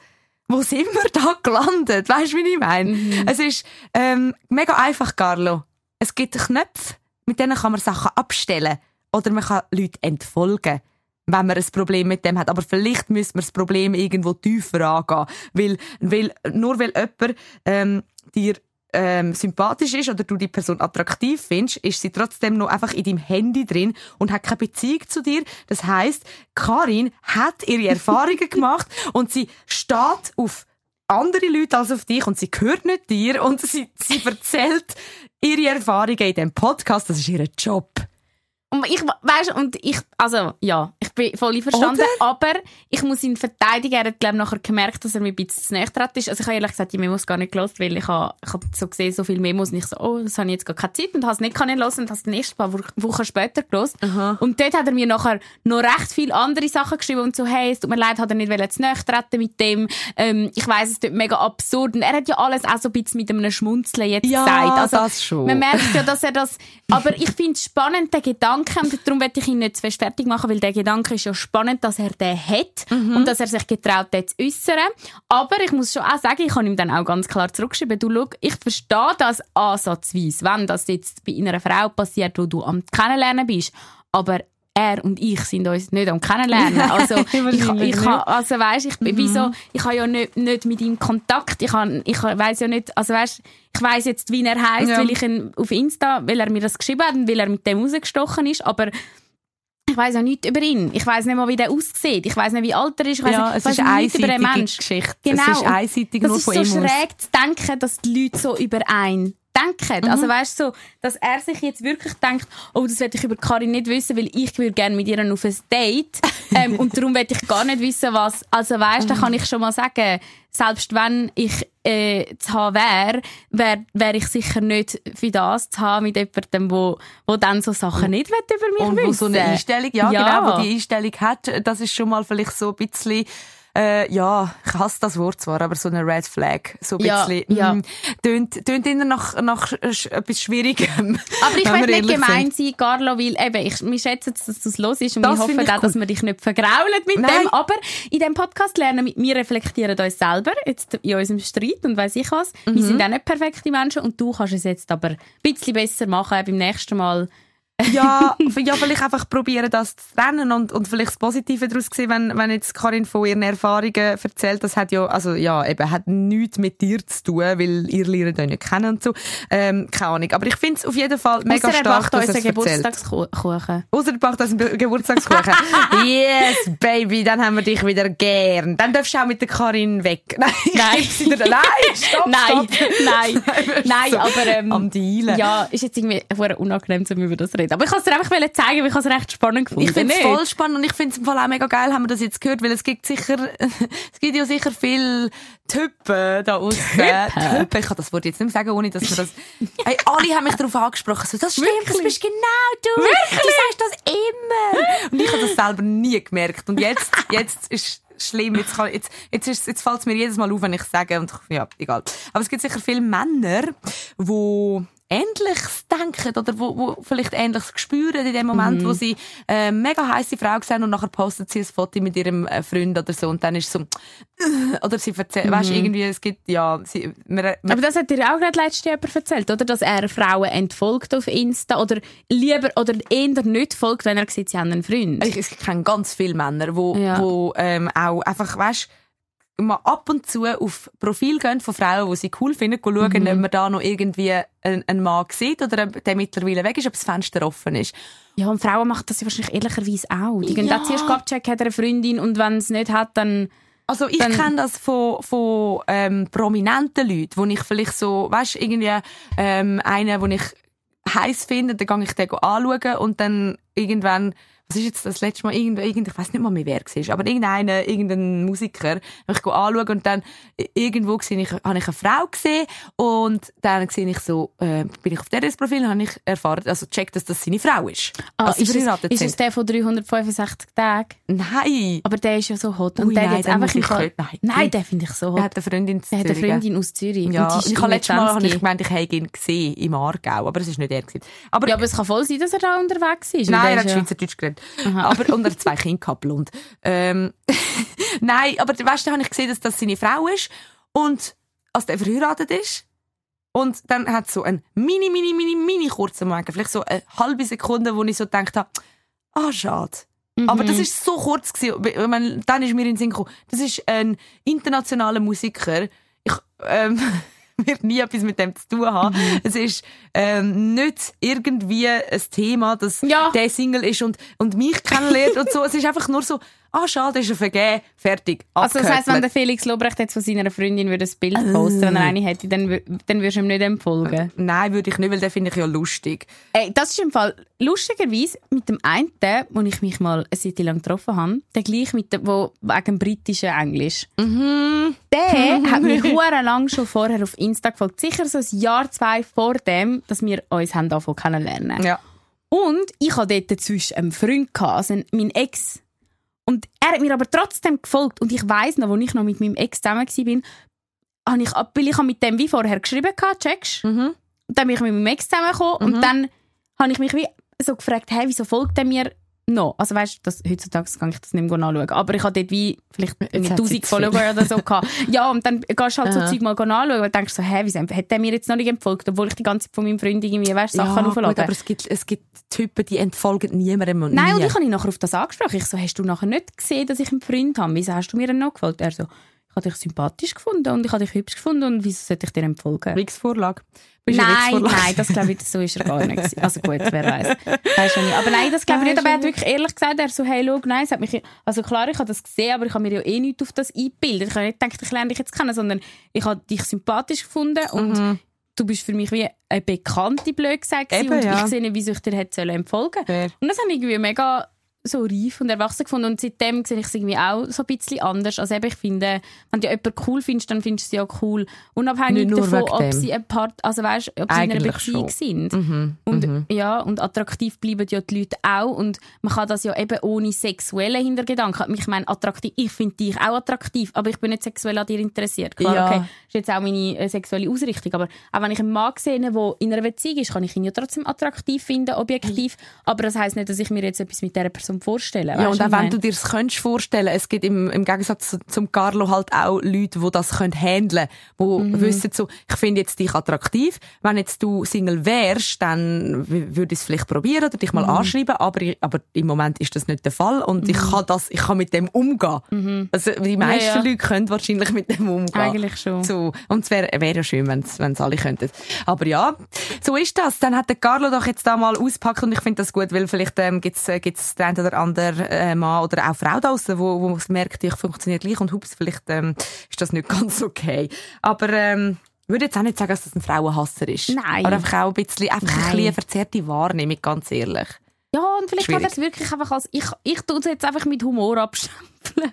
Wo sind wir da gelandet? Weißt du, wie ich meine? Es ist, ähm, mega einfach, Carlo. Es gibt Knöpfe, mit denen kann man Sachen abstellen. Oder man kann Leute entfolgen wenn man ein Problem mit dem hat. Aber vielleicht müsste man das Problem irgendwo tiefer angehen. Weil, weil, nur weil jemand ähm, dir ähm, sympathisch ist oder du die Person attraktiv findest, ist sie trotzdem noch einfach in deinem Handy drin und hat keine Beziehung zu dir. Das heißt, Karin hat ihre Erfahrungen [laughs] gemacht und sie steht auf andere Leute als auf dich und sie gehört nicht dir und sie, sie erzählt ihre Erfahrungen in dem Podcast. Das ist ihr Job. Und ich weißt und ich also ja, ich bin voll verstanden. Aber ich muss ihn verteidigen. Er hat, glaube nachher gemerkt, dass er mir ein bisschen zu nahe ist. Also ich habe ehrlich gesagt die Memos gar nicht gelesen, weil ich habe, ich habe so gesehen, so viele Memos und ich so, oh, das habe ich jetzt gar keine Zeit und habe es nicht können hören und habe es dann erst ein paar Wo- Wochen später gelesen. Und dort hat er mir nachher noch recht viele andere Sachen geschrieben und so, hey, es tut mir leid, hat er nicht zu nahe treten mit dem. Ähm, ich weiss, es tut mega absurd. Und er hat ja alles auch so ein bisschen mit einem Schmunzeln jetzt Ja, gesagt. Also, das schon. Man merkt ja, dass er das, [laughs] aber ich finde es spannend, den Gedanken, und darum will ich ihn nicht zu fest fertig machen, weil der Gedanke ist ja spannend, dass er den hat Mhm. und dass er sich getraut hat zu äußern. Aber ich muss schon auch sagen, ich habe ihm dann auch ganz klar zurückgeschrieben, du schau, ich verstehe das ansatzweise, wenn das jetzt bei einer Frau passiert, wo du am Kennenlernen bist, aber er und ich sind uns nicht am Kennenlernen. Also, [laughs] ich, ich, ha- also weißt, ich, Mhm. wieso, ich habe ja nicht, nicht mit ihm Kontakt. Ich, han, ich weiß ja nicht, also weißt, ich weiß jetzt, wie er heißt, Ja. weil ich ihn auf Insta, weil er mir das geschrieben hat und weil er mit dem rausgestochen ist, aber ich weiß ja nichts über ihn. Ich weiß nicht mal, wie der aussieht. Ich weiß nicht, wie alt er ist. Ich weiss Ja, nicht, es weiss ist nichts über einseitige Mensch. Geschichte. Genau. Es ist einseitig das nur ist von so ihm aus. schräg zu denken, dass die Leute so über einen denken. Mhm. Also weißt du, so, dass er sich jetzt wirklich denkt, oh, das werde ich über Karin nicht wissen, weil ich würde gerne mit ihr auf ein Date [laughs] ähm, und darum werde ich gar nicht wissen, was. Also weißt, Mhm. da kann ich schon mal sagen, selbst wenn ich äh, zu haben wäre, wäre wär ich sicher nicht für das zu haben mit jemandem, wo, wo dann so Sachen nicht über mich Und wissen. wo so eine Einstellung, ja, Ja. genau, wo die Einstellung hat, das ist schon mal vielleicht so ein bisschen, äh, ja, ich hasse das Wort zwar, aber so eine Red Flag, so ein Ja, bisschen, ja. mm, tönt, tönt eher nach, nach etwas Schwierigem. [laughs] Aber ich will wir nicht gemein sind. sein, Carlo, weil eben, ich, wir schätzen, dass du es los ist und Das wir hoffen auch, dass cool. wir dich nicht vergraulen mit Nein. dem. Aber in diesem Podcast lernen wir, wir reflektieren uns selber, jetzt in unserem Streit und weiss ich was. Mhm. Wir sind auch nicht perfekte Menschen und du kannst es jetzt aber ein bisschen besser machen beim nächsten Mal. Ja, [laughs] ja, vielleicht einfach probieren, das zu trennen und, und vielleicht das Positive daraus sehen, wenn, wenn jetzt Karin von ihren Erfahrungen erzählt, das hat ja, also ja, eben, hat nichts mit dir zu tun, weil ihr lernt euch nicht kennen und so. Ähm, keine Ahnung. Aber ich finde es auf jeden Fall mega Ausser er stark, dass es. Geburtstagskuchen. Außer du machst das Geburtstagskuchen. [laughs] yes, Baby, dann haben wir dich wieder gern. Dann darfst du auch mit der Karin weg. [laughs] Nein, Nein. dir- Nein, stopp, Nein, stopp. nein, nein, so aber ähm, am Dealen. ja, ist jetzt irgendwie unangenehm, um über das reden. Aber ich kann es dir einfach zeigen, weil ich es recht spannend gefunden. Ich finde es voll spannend und ich finde es im Fall auch mega geil, haben wir das jetzt gehört, weil es gibt sicher, [laughs] es gibt ja sicher viel Typen da aussen. Typen. Ich kann das Wort jetzt nicht mehr sagen, ohne dass wir das, [laughs] hey, alle haben mich darauf angesprochen, so, das stimmt, das bist genau du. Du sagst das immer. Und ich habe das selber nie gemerkt. Und jetzt, jetzt ist schlimm. Jetzt, kann, jetzt, jetzt, ist, jetzt fällt es mir jedes Mal auf, wenn ich sage, und ja, egal. Aber es gibt sicher viele Männer, die Ähnliches denken oder wo, wo vielleicht Ähnliches spüren in dem Moment, Mhm. wo sie äh, mega heiße Frau sehen und nachher postet sie ein Foto mit ihrem äh, Freund oder so und dann ist so oder sie erzählt, weißt Mhm. irgendwie es gibt ja sie, man, man, Aber das hat dir auch gerade letztes Jahr erzählt, oder? Dass er Frauen entfolgt auf Insta oder lieber oder eher nicht folgt, wenn er sieht, sie haben einen Freund. ich, ich kenne ganz viele Männer, wo, Ja. wo ähm, auch einfach weißt mal ab und zu auf Profil gehen von Frauen, die sie cool finden, schauen, Mhm. ob man da noch irgendwie einen, einen Mann sieht oder ob der mittlerweile weg ist, ob das Fenster offen ist. Ja, und Frauen machen das ja wahrscheinlich ehrlicherweise auch. Die gehen Ja. da zuerst abchecken, hat er eine Freundin und wenn es nicht hat, dann... Also ich kenne das von, von ähm, prominenten Leuten, wo ich vielleicht so, weißt irgendwie ähm, einen, den ich heiß finde, dann gehe ich den anschauen und dann irgendwann, was ist jetzt das letzte Mal, irgend, irgend, ich weiß nicht mal mehr, wer es ist, aber irgendeiner, irgendein Musiker, ich gehe anschauen und dann irgendwo gesehen, ich, habe ich eine Frau gesehen und dann sehe ich so, äh, bin ich auf deres Profil und habe ich erfahren, also checkt, dass das seine Frau ist. Ah, Also ist, es, ist es der von 365 Tagen? Nein! Aber der ist ja so hot. Und Ui, der nein, den einfach ich nicht- nein. Nein, den finde ich so hot. Er hat eine Freundin der hat eine. Freundin aus Zürich. Ja, und die ich habe letztes Mal habe 20. ich gemeint, ich hätte ihn gesehen im Aargau, aber es ist nicht er gewesen. Aber, Ja, aber es kann voll sein, dass er da unterwegs ist. nein, er hat ja- Schweizerdeutsch geredet. Aber und er hat zwei Kinder gehabt, blond. Ähm, [laughs] nein, aber weißt du, habe ich gesehen, dass das seine Frau ist und als der verheiratet ist. Und dann hat so ein mini, mini, mini, mini kurzer Moment, vielleicht so eine halbe Sekunde, wo ich so gedacht habe, ah, schade. Aber das ist so kurz gewesen. Ich meine, dann ist mir in den Sinn gekommen, das ist ein internationaler Musiker. Ich, ähm, [laughs] [laughs] wird nie etwas mit dem zu tun haben. Es ist ähm, nicht irgendwie ein Thema, dass Ja. der Single ist und, und mich kennenlernt und so. Es ist einfach nur so, ah, schade, ist er vergeben, fertig, Also das heisst, wenn der Felix Lobrecht jetzt von seiner Freundin würde ein Bild posten, wenn er eine hätte, dann, dann würdest du ihm nicht empfolgen. Nein, würde ich nicht, weil den finde ich ja lustig. Ey, das ist im Fall lustigerweise mit dem einen, wo ich mich mal eine Zeit lang getroffen habe, der gleich mit dem, wo wegen britischen Englisch. Der [laughs] hat mich lang schon vorher auf Insta gefolgt. Sicher so ein Jahr, zwei vor dem, dass wir uns haben davon kennenlernen. Ja. Und ich hatte dort zwischen einen Freund, gehabt, also mein Ex. Und er hat mir aber trotzdem gefolgt. Und ich weiss noch, als ich noch mit meinem Ex zusammen war, habe ich, weil ich habe mit dem wie vorher geschrieben hatte, checkst? Und dann bin ich mit meinem Ex zusammengekommen und dann habe ich mich wie so gefragt, hey, wieso folgt er mir noch? Also weißt du, das, heutzutage kann ich das nicht mehr nachschauen. Aber ich hatte dort wie vielleicht irgendwie hat sie 1000 zu Follower oder so gehabt. [laughs] Ja, und dann gehst du halt so Aha. Zeug mal nachschauen und denkst so, hä, wieso hat der mir jetzt noch nicht entfolgt, obwohl ich die ganze Zeit von meinem Freund irgendwie, weißt, Sachen ja, aufladen. gut, aber es gibt, es gibt Typen, die entfolgen niemandem und Nein, nie. und ich habe ihn nachher auf das angesprochen. Ich so, hast du nachher nicht gesehen, dass ich einen Freund habe? Wieso hast du mir denn noch gefolgt? Er so, ich habe dich sympathisch gefunden und ich habe dich hübsch gefunden und wieso sollte ich dir empfolgen? Wix-Vorlage. Bist Nein, nein, das glaube ich, so ist er gar nicht. Also gut, wer weiß. Aber nein, das glaube ich nicht. Aber er hat wirklich ehrlich gesagt, er so, hey, schau, nein, es hat mich, also klar, ich habe das gesehen, aber ich habe mir ja eh nicht auf das eingebildet. Ich habe nicht gedacht, ich lerne dich jetzt kennen, sondern ich habe dich sympathisch gefunden und du bist für mich wie eine Bekannte, blöd gesagt. Mhm. Eben, und ja. ich sehe nicht, wieso ich dir hätte sollen empfolgen Fair. Und das habe ich irgendwie mega so reif und erwachsen gefunden. Und seitdem sehe ich es irgendwie auch so ein bisschen anders. Also eben, ich finde, wenn du jemanden cool findest, dann findest du sie ja cool. Unabhängig davon, ob sie ein Part, also weißt, ob sie in einer Beziehung schon. sind. Mhm. Und, ja, und attraktiv bleiben ja die Leute auch. Und man kann das ja eben ohne sexuelle Hintergedanken. Ich meine, attraktiv, ich finde dich auch attraktiv, aber ich bin nicht sexuell an dir interessiert. Klar, Ja. okay, ist jetzt auch meine äh, sexuelle Ausrichtung. Aber auch wenn ich einen Mann sehe, der in einer Beziehung ist, kann ich ihn ja trotzdem attraktiv finden, objektiv. Aber das heisst nicht, dass ich mir jetzt etwas mit dieser Person vorstelle. Ja, Weisst und auch wenn du dir das könntest vorstellen, es gibt im, im Gegensatz zu- zum Carlo halt auch Leute, die das können handeln, die Mhm. wissen so, ich finde jetzt dich attraktiv. Wenn jetzt du Single wärst, dann würde ich es vielleicht probieren oder dich Mhm. mal anschreiben, aber, aber im Moment ist das nicht der Fall und ich kann das, ich kann mit dem umgehen. Also die meisten Mhm. Ja, ja. Leute können wahrscheinlich mit dem umgehen. Eigentlich schon. So. Und es wäre wär ja schön, wenn es alle könnten. Aber ja, so ist das. Dann hat der Carlo doch jetzt da mal auspackt und ich finde das gut, weil vielleicht ähm, gibt es äh, gibt's den einen oder anderen äh, Mann oder auch Frau da draussen, wo, wo es merkt, ich funktioniere gleich und hups, vielleicht ähm, ist das nicht [laughs] ganz okay. Aber ähm, ich würde jetzt auch nicht sagen, dass das ein Frauenhasser ist. Nein. Aber einfach auch ein bisschen, einfach ein bisschen eine verzerrte Wahrnehmung, ganz ehrlich. Ja, und vielleicht er Schwierig. es wirklich einfach als, ich, ich tue es jetzt einfach mit Humor abstempeln. [laughs]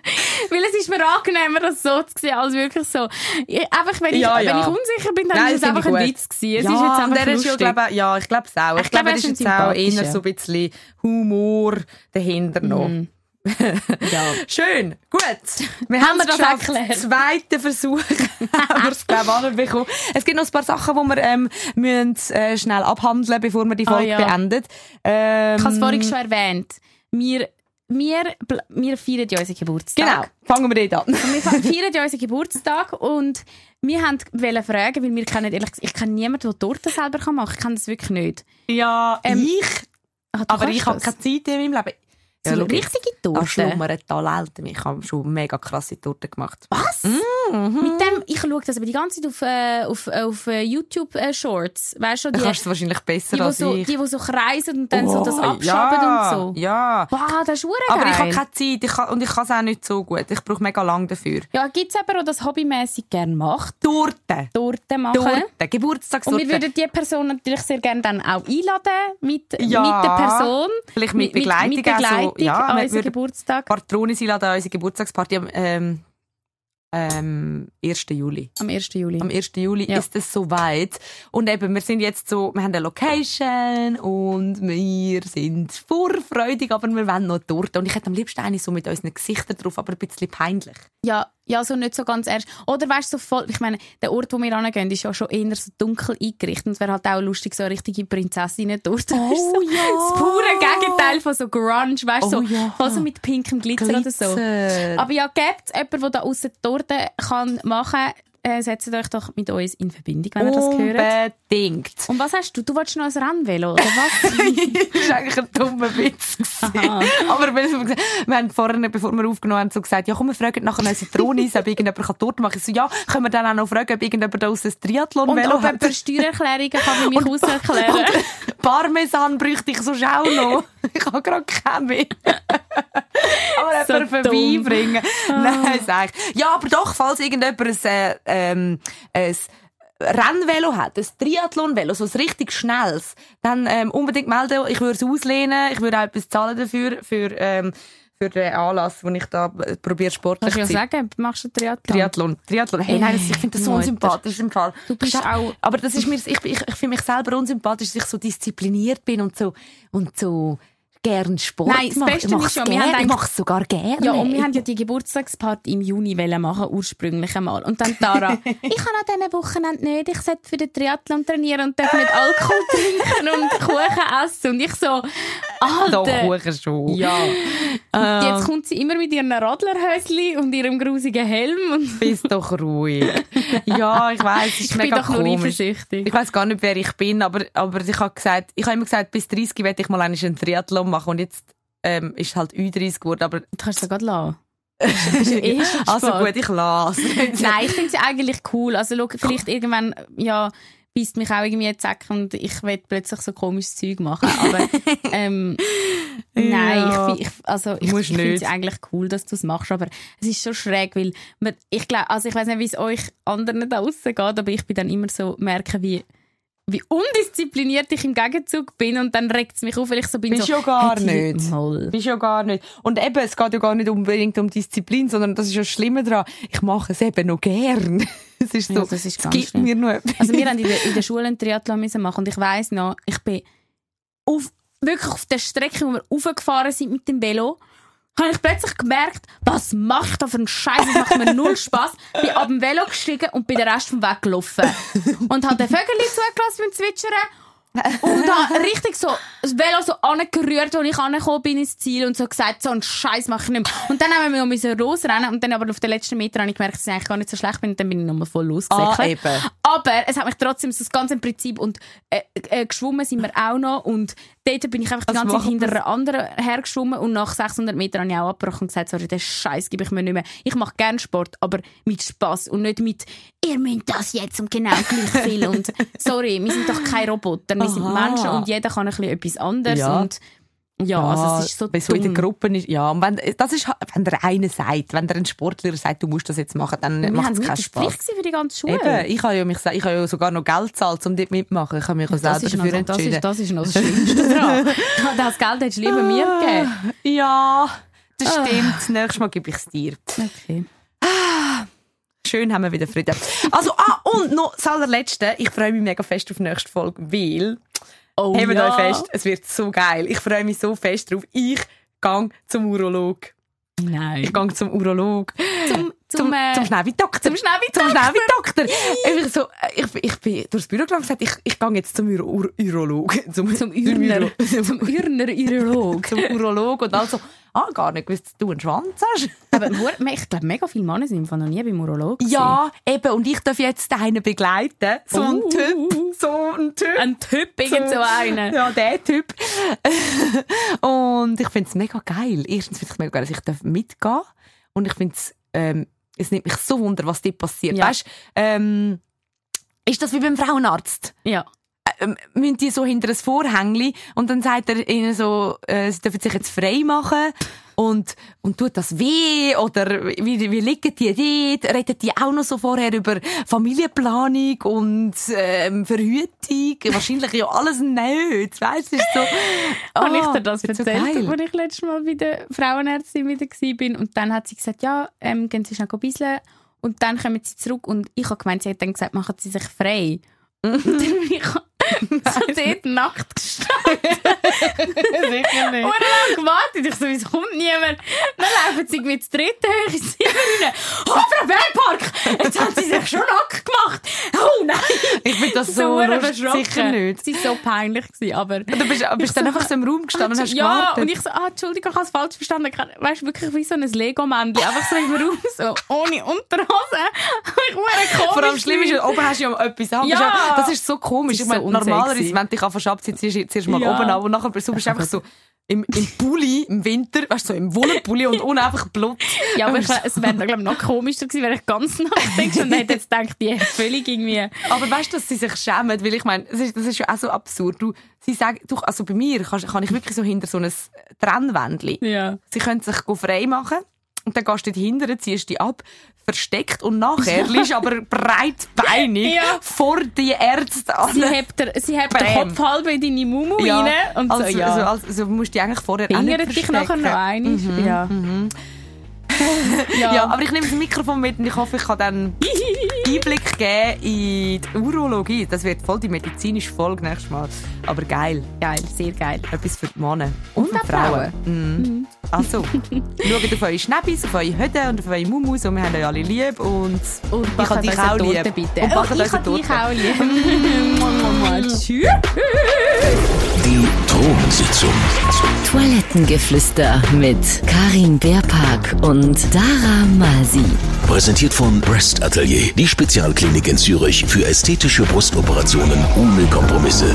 Weil es ist mir angenehmer, das so zu sehen, als wirklich so. Ich, einfach, wenn ich, Ja, wenn ich unsicher bin, dann Nein, ist es einfach ein. Witz gewesen. Es ja, ist jetzt einfach der ist ja, glaube, ja, ich glaube es auch. Ich, Ich glaube, er es ist jetzt auch eher so ein bisschen Humor dahinter noch. Ja. [laughs] Schön, gut. Wir Haben wir das geschafft. erklärt? Zweiten Versuch haben wir es, [laughs] glaube ich, anbekommen. Es gibt noch ein paar Sachen, die wir ähm, müssen, äh, schnell abhandeln bevor wir die Ah, Folge ja. beendet. Ähm, Ich habe es vorhin schon erwähnt. Wir, wir, wir feiern ja unseren Geburtstag. Genau, fangen wir dort an. Wir fe- feiern ja unseren Geburtstag und wir haben wollen fragen, weil wir kennen, ehrlich gesagt, ich kenne niemanden, der Torte selber machen kann. Ich kenne das wirklich nicht. Ja, Ähm, ich. Ah, Aber ich habe keine Zeit in meinem Leben. So schau jetzt. richtige An Torte. schlummern Talent. Ich habe schon mega krasse Torte gemacht. Was? Mit dem, ich schaue das aber die ganze Zeit auf, äh, auf, äh, auf äh, YouTube äh, Shorts. Weißt du, Du die, kannst es wahrscheinlich besser die, als so, ich. die, die so kreisen und dann so das Oh, abschaben ja, und so. Ja. Wow, das ist hure Aber ich geil. habe keine Zeit ich kann, und ich kann es auch nicht so gut. Ich brauche mega lang dafür. Ja, gibt es jemanden, der das hobbymäßig gerne macht? Torte. Torte machen? Torte. Und Geburtstagstorte. wir würden die Person natürlich sehr gerne dann auch einladen mit, Ja. mit der Person. Vielleicht mit Begleitung Mit, mit Begleitung auch so. Ja, an unseren Geburtstag Patronen einladen an unsere Geburtstagsparty ähm, ähm, 1. Juli. am 1. Juli. Am 1. Juli Ja. ist es soweit. Und eben, wir sind jetzt so, wir haben eine Location und wir sind vorfreudig, aber wir wollen noch Torte. Und ich hätte am liebsten eine so mit unseren Gesichtern drauf, aber ein bisschen peinlich. Ja, ja, so nicht so ganz ernst. Oder weißt du, so voll, ich meine, der Ort, wo wir hingehen, ist ja schon eher so dunkel eingerichtet. Und es wäre halt auch lustig, so eine richtige Prinzessin dort. Oh, so, ja. Das pure Gegenteil von so Grunge, weißt du, Oh, so, ja. so mit pinkem Glitzer, oder so. Glitzer. Aber ja, gibt es jemanden, der da aussen Torte kann machen äh, setzt euch doch mit uns in Verbindung, wenn ihr das hört. Unbedingt. Und was hast du? Du wolltest noch ein Rennvelo, oder was? [laughs] das war eigentlich ein dummer Witz. Aber wir, wir haben vorhin, bevor wir aufgenommen haben, so gesagt, ja komm, wir fragen nachher unsere Drohnis, ob irgendjemand kann dort machen kann. Ich so, ja, können wir dann auch noch fragen, ob irgendjemand aus Und Triathlon-Velo ob hat. jemand Steuererklärungen kann bei mich [laughs] auserklären Parmesan bräuchte ich so auch noch. Ich habe gerade keine mehr. aber So jemand dumm. vorbeibringen. Nein, sag ich. Ja, aber doch, falls irgendjemand ein, äh, ähm, ein Rennvelo hat, ein Triathlon-Velo, so ein richtig schnelles, dann ähm, unbedingt melden. Ich würde es auslehnen. Ich würde auch etwas zahlen dafür, für, ähm, für den Anlass, wo ich da probiere sportlich zu sein. sagen, machst du Triathlon? Triathlon. Triathlon. Hey, nein, ich finde das so unsympathisch im Fall. Du bist auch- Aber das ist mir, ich, ich, ich finde mich selber unsympathisch, dass ich so diszipliniert bin und so, und so gern Sport Nein, das. Beste ich ist ja, wir gern, haben ich eigentlich- mache es sogar gerne. Ja, und wir haben ja die Geburtstagsparty im Juni wollen machen, ursprünglich einmal. Und dann Tara, [laughs] ich kann an diesen Wochenende nicht, ich sollte für den Triathlon trainieren und darf nicht Alkohol trinken und Kuchen essen. Und ich so, Doch, Alter. Kuchen schon. Ja. Ähm. Jetzt kommt sie immer mit ihren Radlerhösli und ihrem grusigen Helm. Und [laughs] Bist doch ruhig. [laughs] ja, ich weiß, es ist ich bin mega doch nur komisch. eifersüchtig. Ich weiß gar nicht, wer ich bin, aber, aber ich habe gesagt, ich habe immer gesagt, bis 30 werde ich mal einen Triathlon machen und jetzt ähm, ist halt 30 geworden, aber Du kannst es ja gerade lassen. [laughs] eh schon also gut, ich lasse. [laughs] Nein, ich finde sie eigentlich cool. Also, schau, vielleicht irgendwann, ja, beißt mich auch irgendwie jetzt Sack und ich will plötzlich so komisches Zeug machen. Aber, [laughs] ähm, nein, Ja. ich, ich, also, ich, ich finde es eigentlich cool, dass du es machst. Aber es ist so schräg, weil, man, ich glaube, also ich weiß nicht, wie es euch anderen da draussen geht, aber ich bin dann immer so, merke, wie, wie undiszipliniert ich im Gegenzug bin und dann regt es mich auf, weil ich so bin Bist so, ja gar «Hey, nicht. Mal. Bist ja gar nicht. Und eben, es geht ja gar nicht unbedingt um Disziplin, sondern das ist ja das Schlimme daran. Ich mache es eben noch gern. [laughs] Es ist so, Ja, das ist es ganz gibt schlimm. mir noch etwas. Also wir haben in der, in der Schule einen Triathlon müssen machen und ich weiss noch, ich bin auf, wirklich auf der Strecke, wo wir raufgefahren sind mit dem Velo, habe ich plötzlich gemerkt, was mache ich da für einen Scheiß? Das macht mir null Spaß. Bin ab dem Velo gestiegen und bin den Rest vom Weg gelaufen. Und habe den Vögel zugelassen beim Zwitschern. Und habe richtig so das Velo so angerührt, als ich angekommen bin ins Ziel und so gesagt, so einen Scheiß mache ich nicht mehr. Und dann haben wir müssen losrennen und dann aber auf den letzten Meter habe ich gemerkt, dass ich eigentlich gar nicht so schlecht bin und dann bin ich nochmal voll losgesäckelt. Ah, eben. Aber es hat mich trotzdem so das ganze Prinzip und äh, äh, geschwommen sind wir auch noch und dort bin ich einfach die Was ganze Zeit hinter einer anderen hergeschwommen und nach 600 Metern habe ich auch abgebrochen und gesagt, sorry, den Scheiß gebe ich mir nicht mehr. Ich mache gerne Sport, aber mit Spaß und nicht mit, ihr müsst das jetzt und genau gleich viel und [laughs] sorry, wir sind doch keine Roboter, wir sind Aha. Menschen und jeder kann ein bisschen etwas anderes Ja. und ja, also es ist so so in dumm. der Gruppe ist, ja. Und wenn, das ist, wenn der eine sagt, wenn der ein Sportler sagt, du musst das jetzt machen, dann macht es keinen das Spaß. Pflicht gewesen für die ganze Schule. Eben, ich habe ja, mich, ich habe ja sogar noch Geld gezahlt, um dort mitmachen. Ich habe mich das, selber ist noch, dafür das, entschieden. ist, das ist noch das Schlimmste [laughs] daran. Das Geld hättest du lieber mir gegeben. Ja, das Ah. stimmt. Das nächste Mal gebe ich es dir. Okay. Schön haben wir wieder Frieden. Also, ah, und noch das allerletzte. Ich freue mich mega fest auf die nächste Folge, weil, Oh, hebt ja. euch fest, es wird so geil. Ich freue mich so fest drauf. Ich gehe zum Urolog. Nein. Ich gehe zum Urolog. Zum, zum, Zum, äh, zum Schnäbi-Doktor. zum Schnäbi-Doktor. Zum Schnäbi-Doktor. Einfach so, äh, ich, ich bin durchs Büro gelaufen und gesagt, ich, ich gehe jetzt zum Uro Ur Urolog. [laughs] Zum, zum Ürner. Uro- zum Ürner [laughs] Urolog. zum Urolog. Und also, ah, gar nicht gewusst, dass du einen Schwanz hast. Aber ich glaube, mega viele Männer sind noch nie beim Urolog. Ja, eben. Und ich darf jetzt einen begleiten. So ein Uh. Typ. So ein Typ. Ein Typ, irgend so einer. Ja, der Typ. [laughs] und ich finde es mega geil. Erstens finde ich es mega geil, dass ich darf mitgehen Und ich finde es, ähm, es nimmt mich so wunder, was dort passiert. Ja. Weißt, ähm, ist das wie beim Frauenarzt? Ja. Ähm, müssen die so hinter ein Vorhängli und dann sagt er ihnen so, äh, sie dürfen sich jetzt frei machen und, und tut das weh oder wie, wie liegen die dort? Reden die auch noch so vorher über Familienplanung und ähm, Verhütung? Wahrscheinlich ja alles nicht, weißt du? So, Habe ich Ah, dir das wird so erzählt, geil. als ich letztes Mal bei der Frauenärztin wieder war. Und dann hat sie gesagt, ja, ähm, gehen Sie schnell bisseln und dann kommen Sie zurück. Und ich habe gemeint, sie hat dann gesagt, machen Sie sich frei. [laughs] Und dann bin ich, so dort nackt gestanden. [laughs] Sicher nicht. Und dann gewartet. Ich so, wieso kommt niemand? Dann laufen sie mit der dritten Höhe ins Zimmer rein. Oh, Frau Bergpark! Jetzt haben sie sich schon nackt gemacht. Oh nein! Ich finde das so verschrocken. Sicher nicht. Sie war so peinlich, gewesen, aber... Du bist, bist dann einfach so im Raum gestanden und hast ja, gewartet. und ich so, ah, Entschuldigung, ich habe es falsch verstanden. Ich- Weißt du, wirklich wie so ein Lego-Männchen. Einfach so im Raum, so, ohne Unterhose. [laughs] ich komisch. Vor allem schlimm ist, oben hast du ja etwas. Ja. Das ist so komisch. Das Ich ist meine, so normalerweise, wenn du dich anfängst abziehen, ziehst du zuerst mal Ja. oben an und nachher bist du einfach so im, im Pulli, im Winter, weißt du, so im Wollenpulli und ohne einfach Blut. Ja, aber ich, es wäre, glaube ich, noch komischer gewesen, wenn ich ganz nackt bin und hätte jetzt gedacht, die völlig irgendwie... Aber weißt du, dass sie sich schämen? Weil ich meine, das ist, das ist ja auch so absurd. Du, sie sagen, du, also bei mir kann, kann ich wirklich so hinter so ein Trennwändchen. Ja. Sie können sich frei machen. Und dann gehst du hinten, ziehst dich ab, versteckt und nachher liegst aber breitbeinig Ja. vor die Ärzte an. Sie hebt, der, sie hebt den. Kopf halb in deine Mumu Ja, rein und also, so, ja. also, also, also musst du dich eigentlich vorher auch nicht Fingert dich nachher noch einmal. [laughs] Ja. Ja, aber ich nehme das Mikrofon mit und ich hoffe, ich kann dann [laughs] Einblick geben in die Urologie. Das wird voll die medizinische Folge nächstes Mal. Aber geil. geil, sehr geil. Etwas für die Männer. Und, für auch die Frauen. Mhm. Also, schaut auf eure Schnäppis, auf eure Hütte und auf eure Mumus und wir haben euch alle lieb und, Und ich habe dich auch lieb. bitte. Und Oh, backt ich habe dich Torte. auch lieb. [laughs] Tschüss. Die Thronsitzung. Toilettengeflüster mit Karin Beerpark und Dara Masi. Präsentiert von Breast Atelier, die Spezialklinik in Zürich für ästhetische Brustoperationen ohne Kompromisse.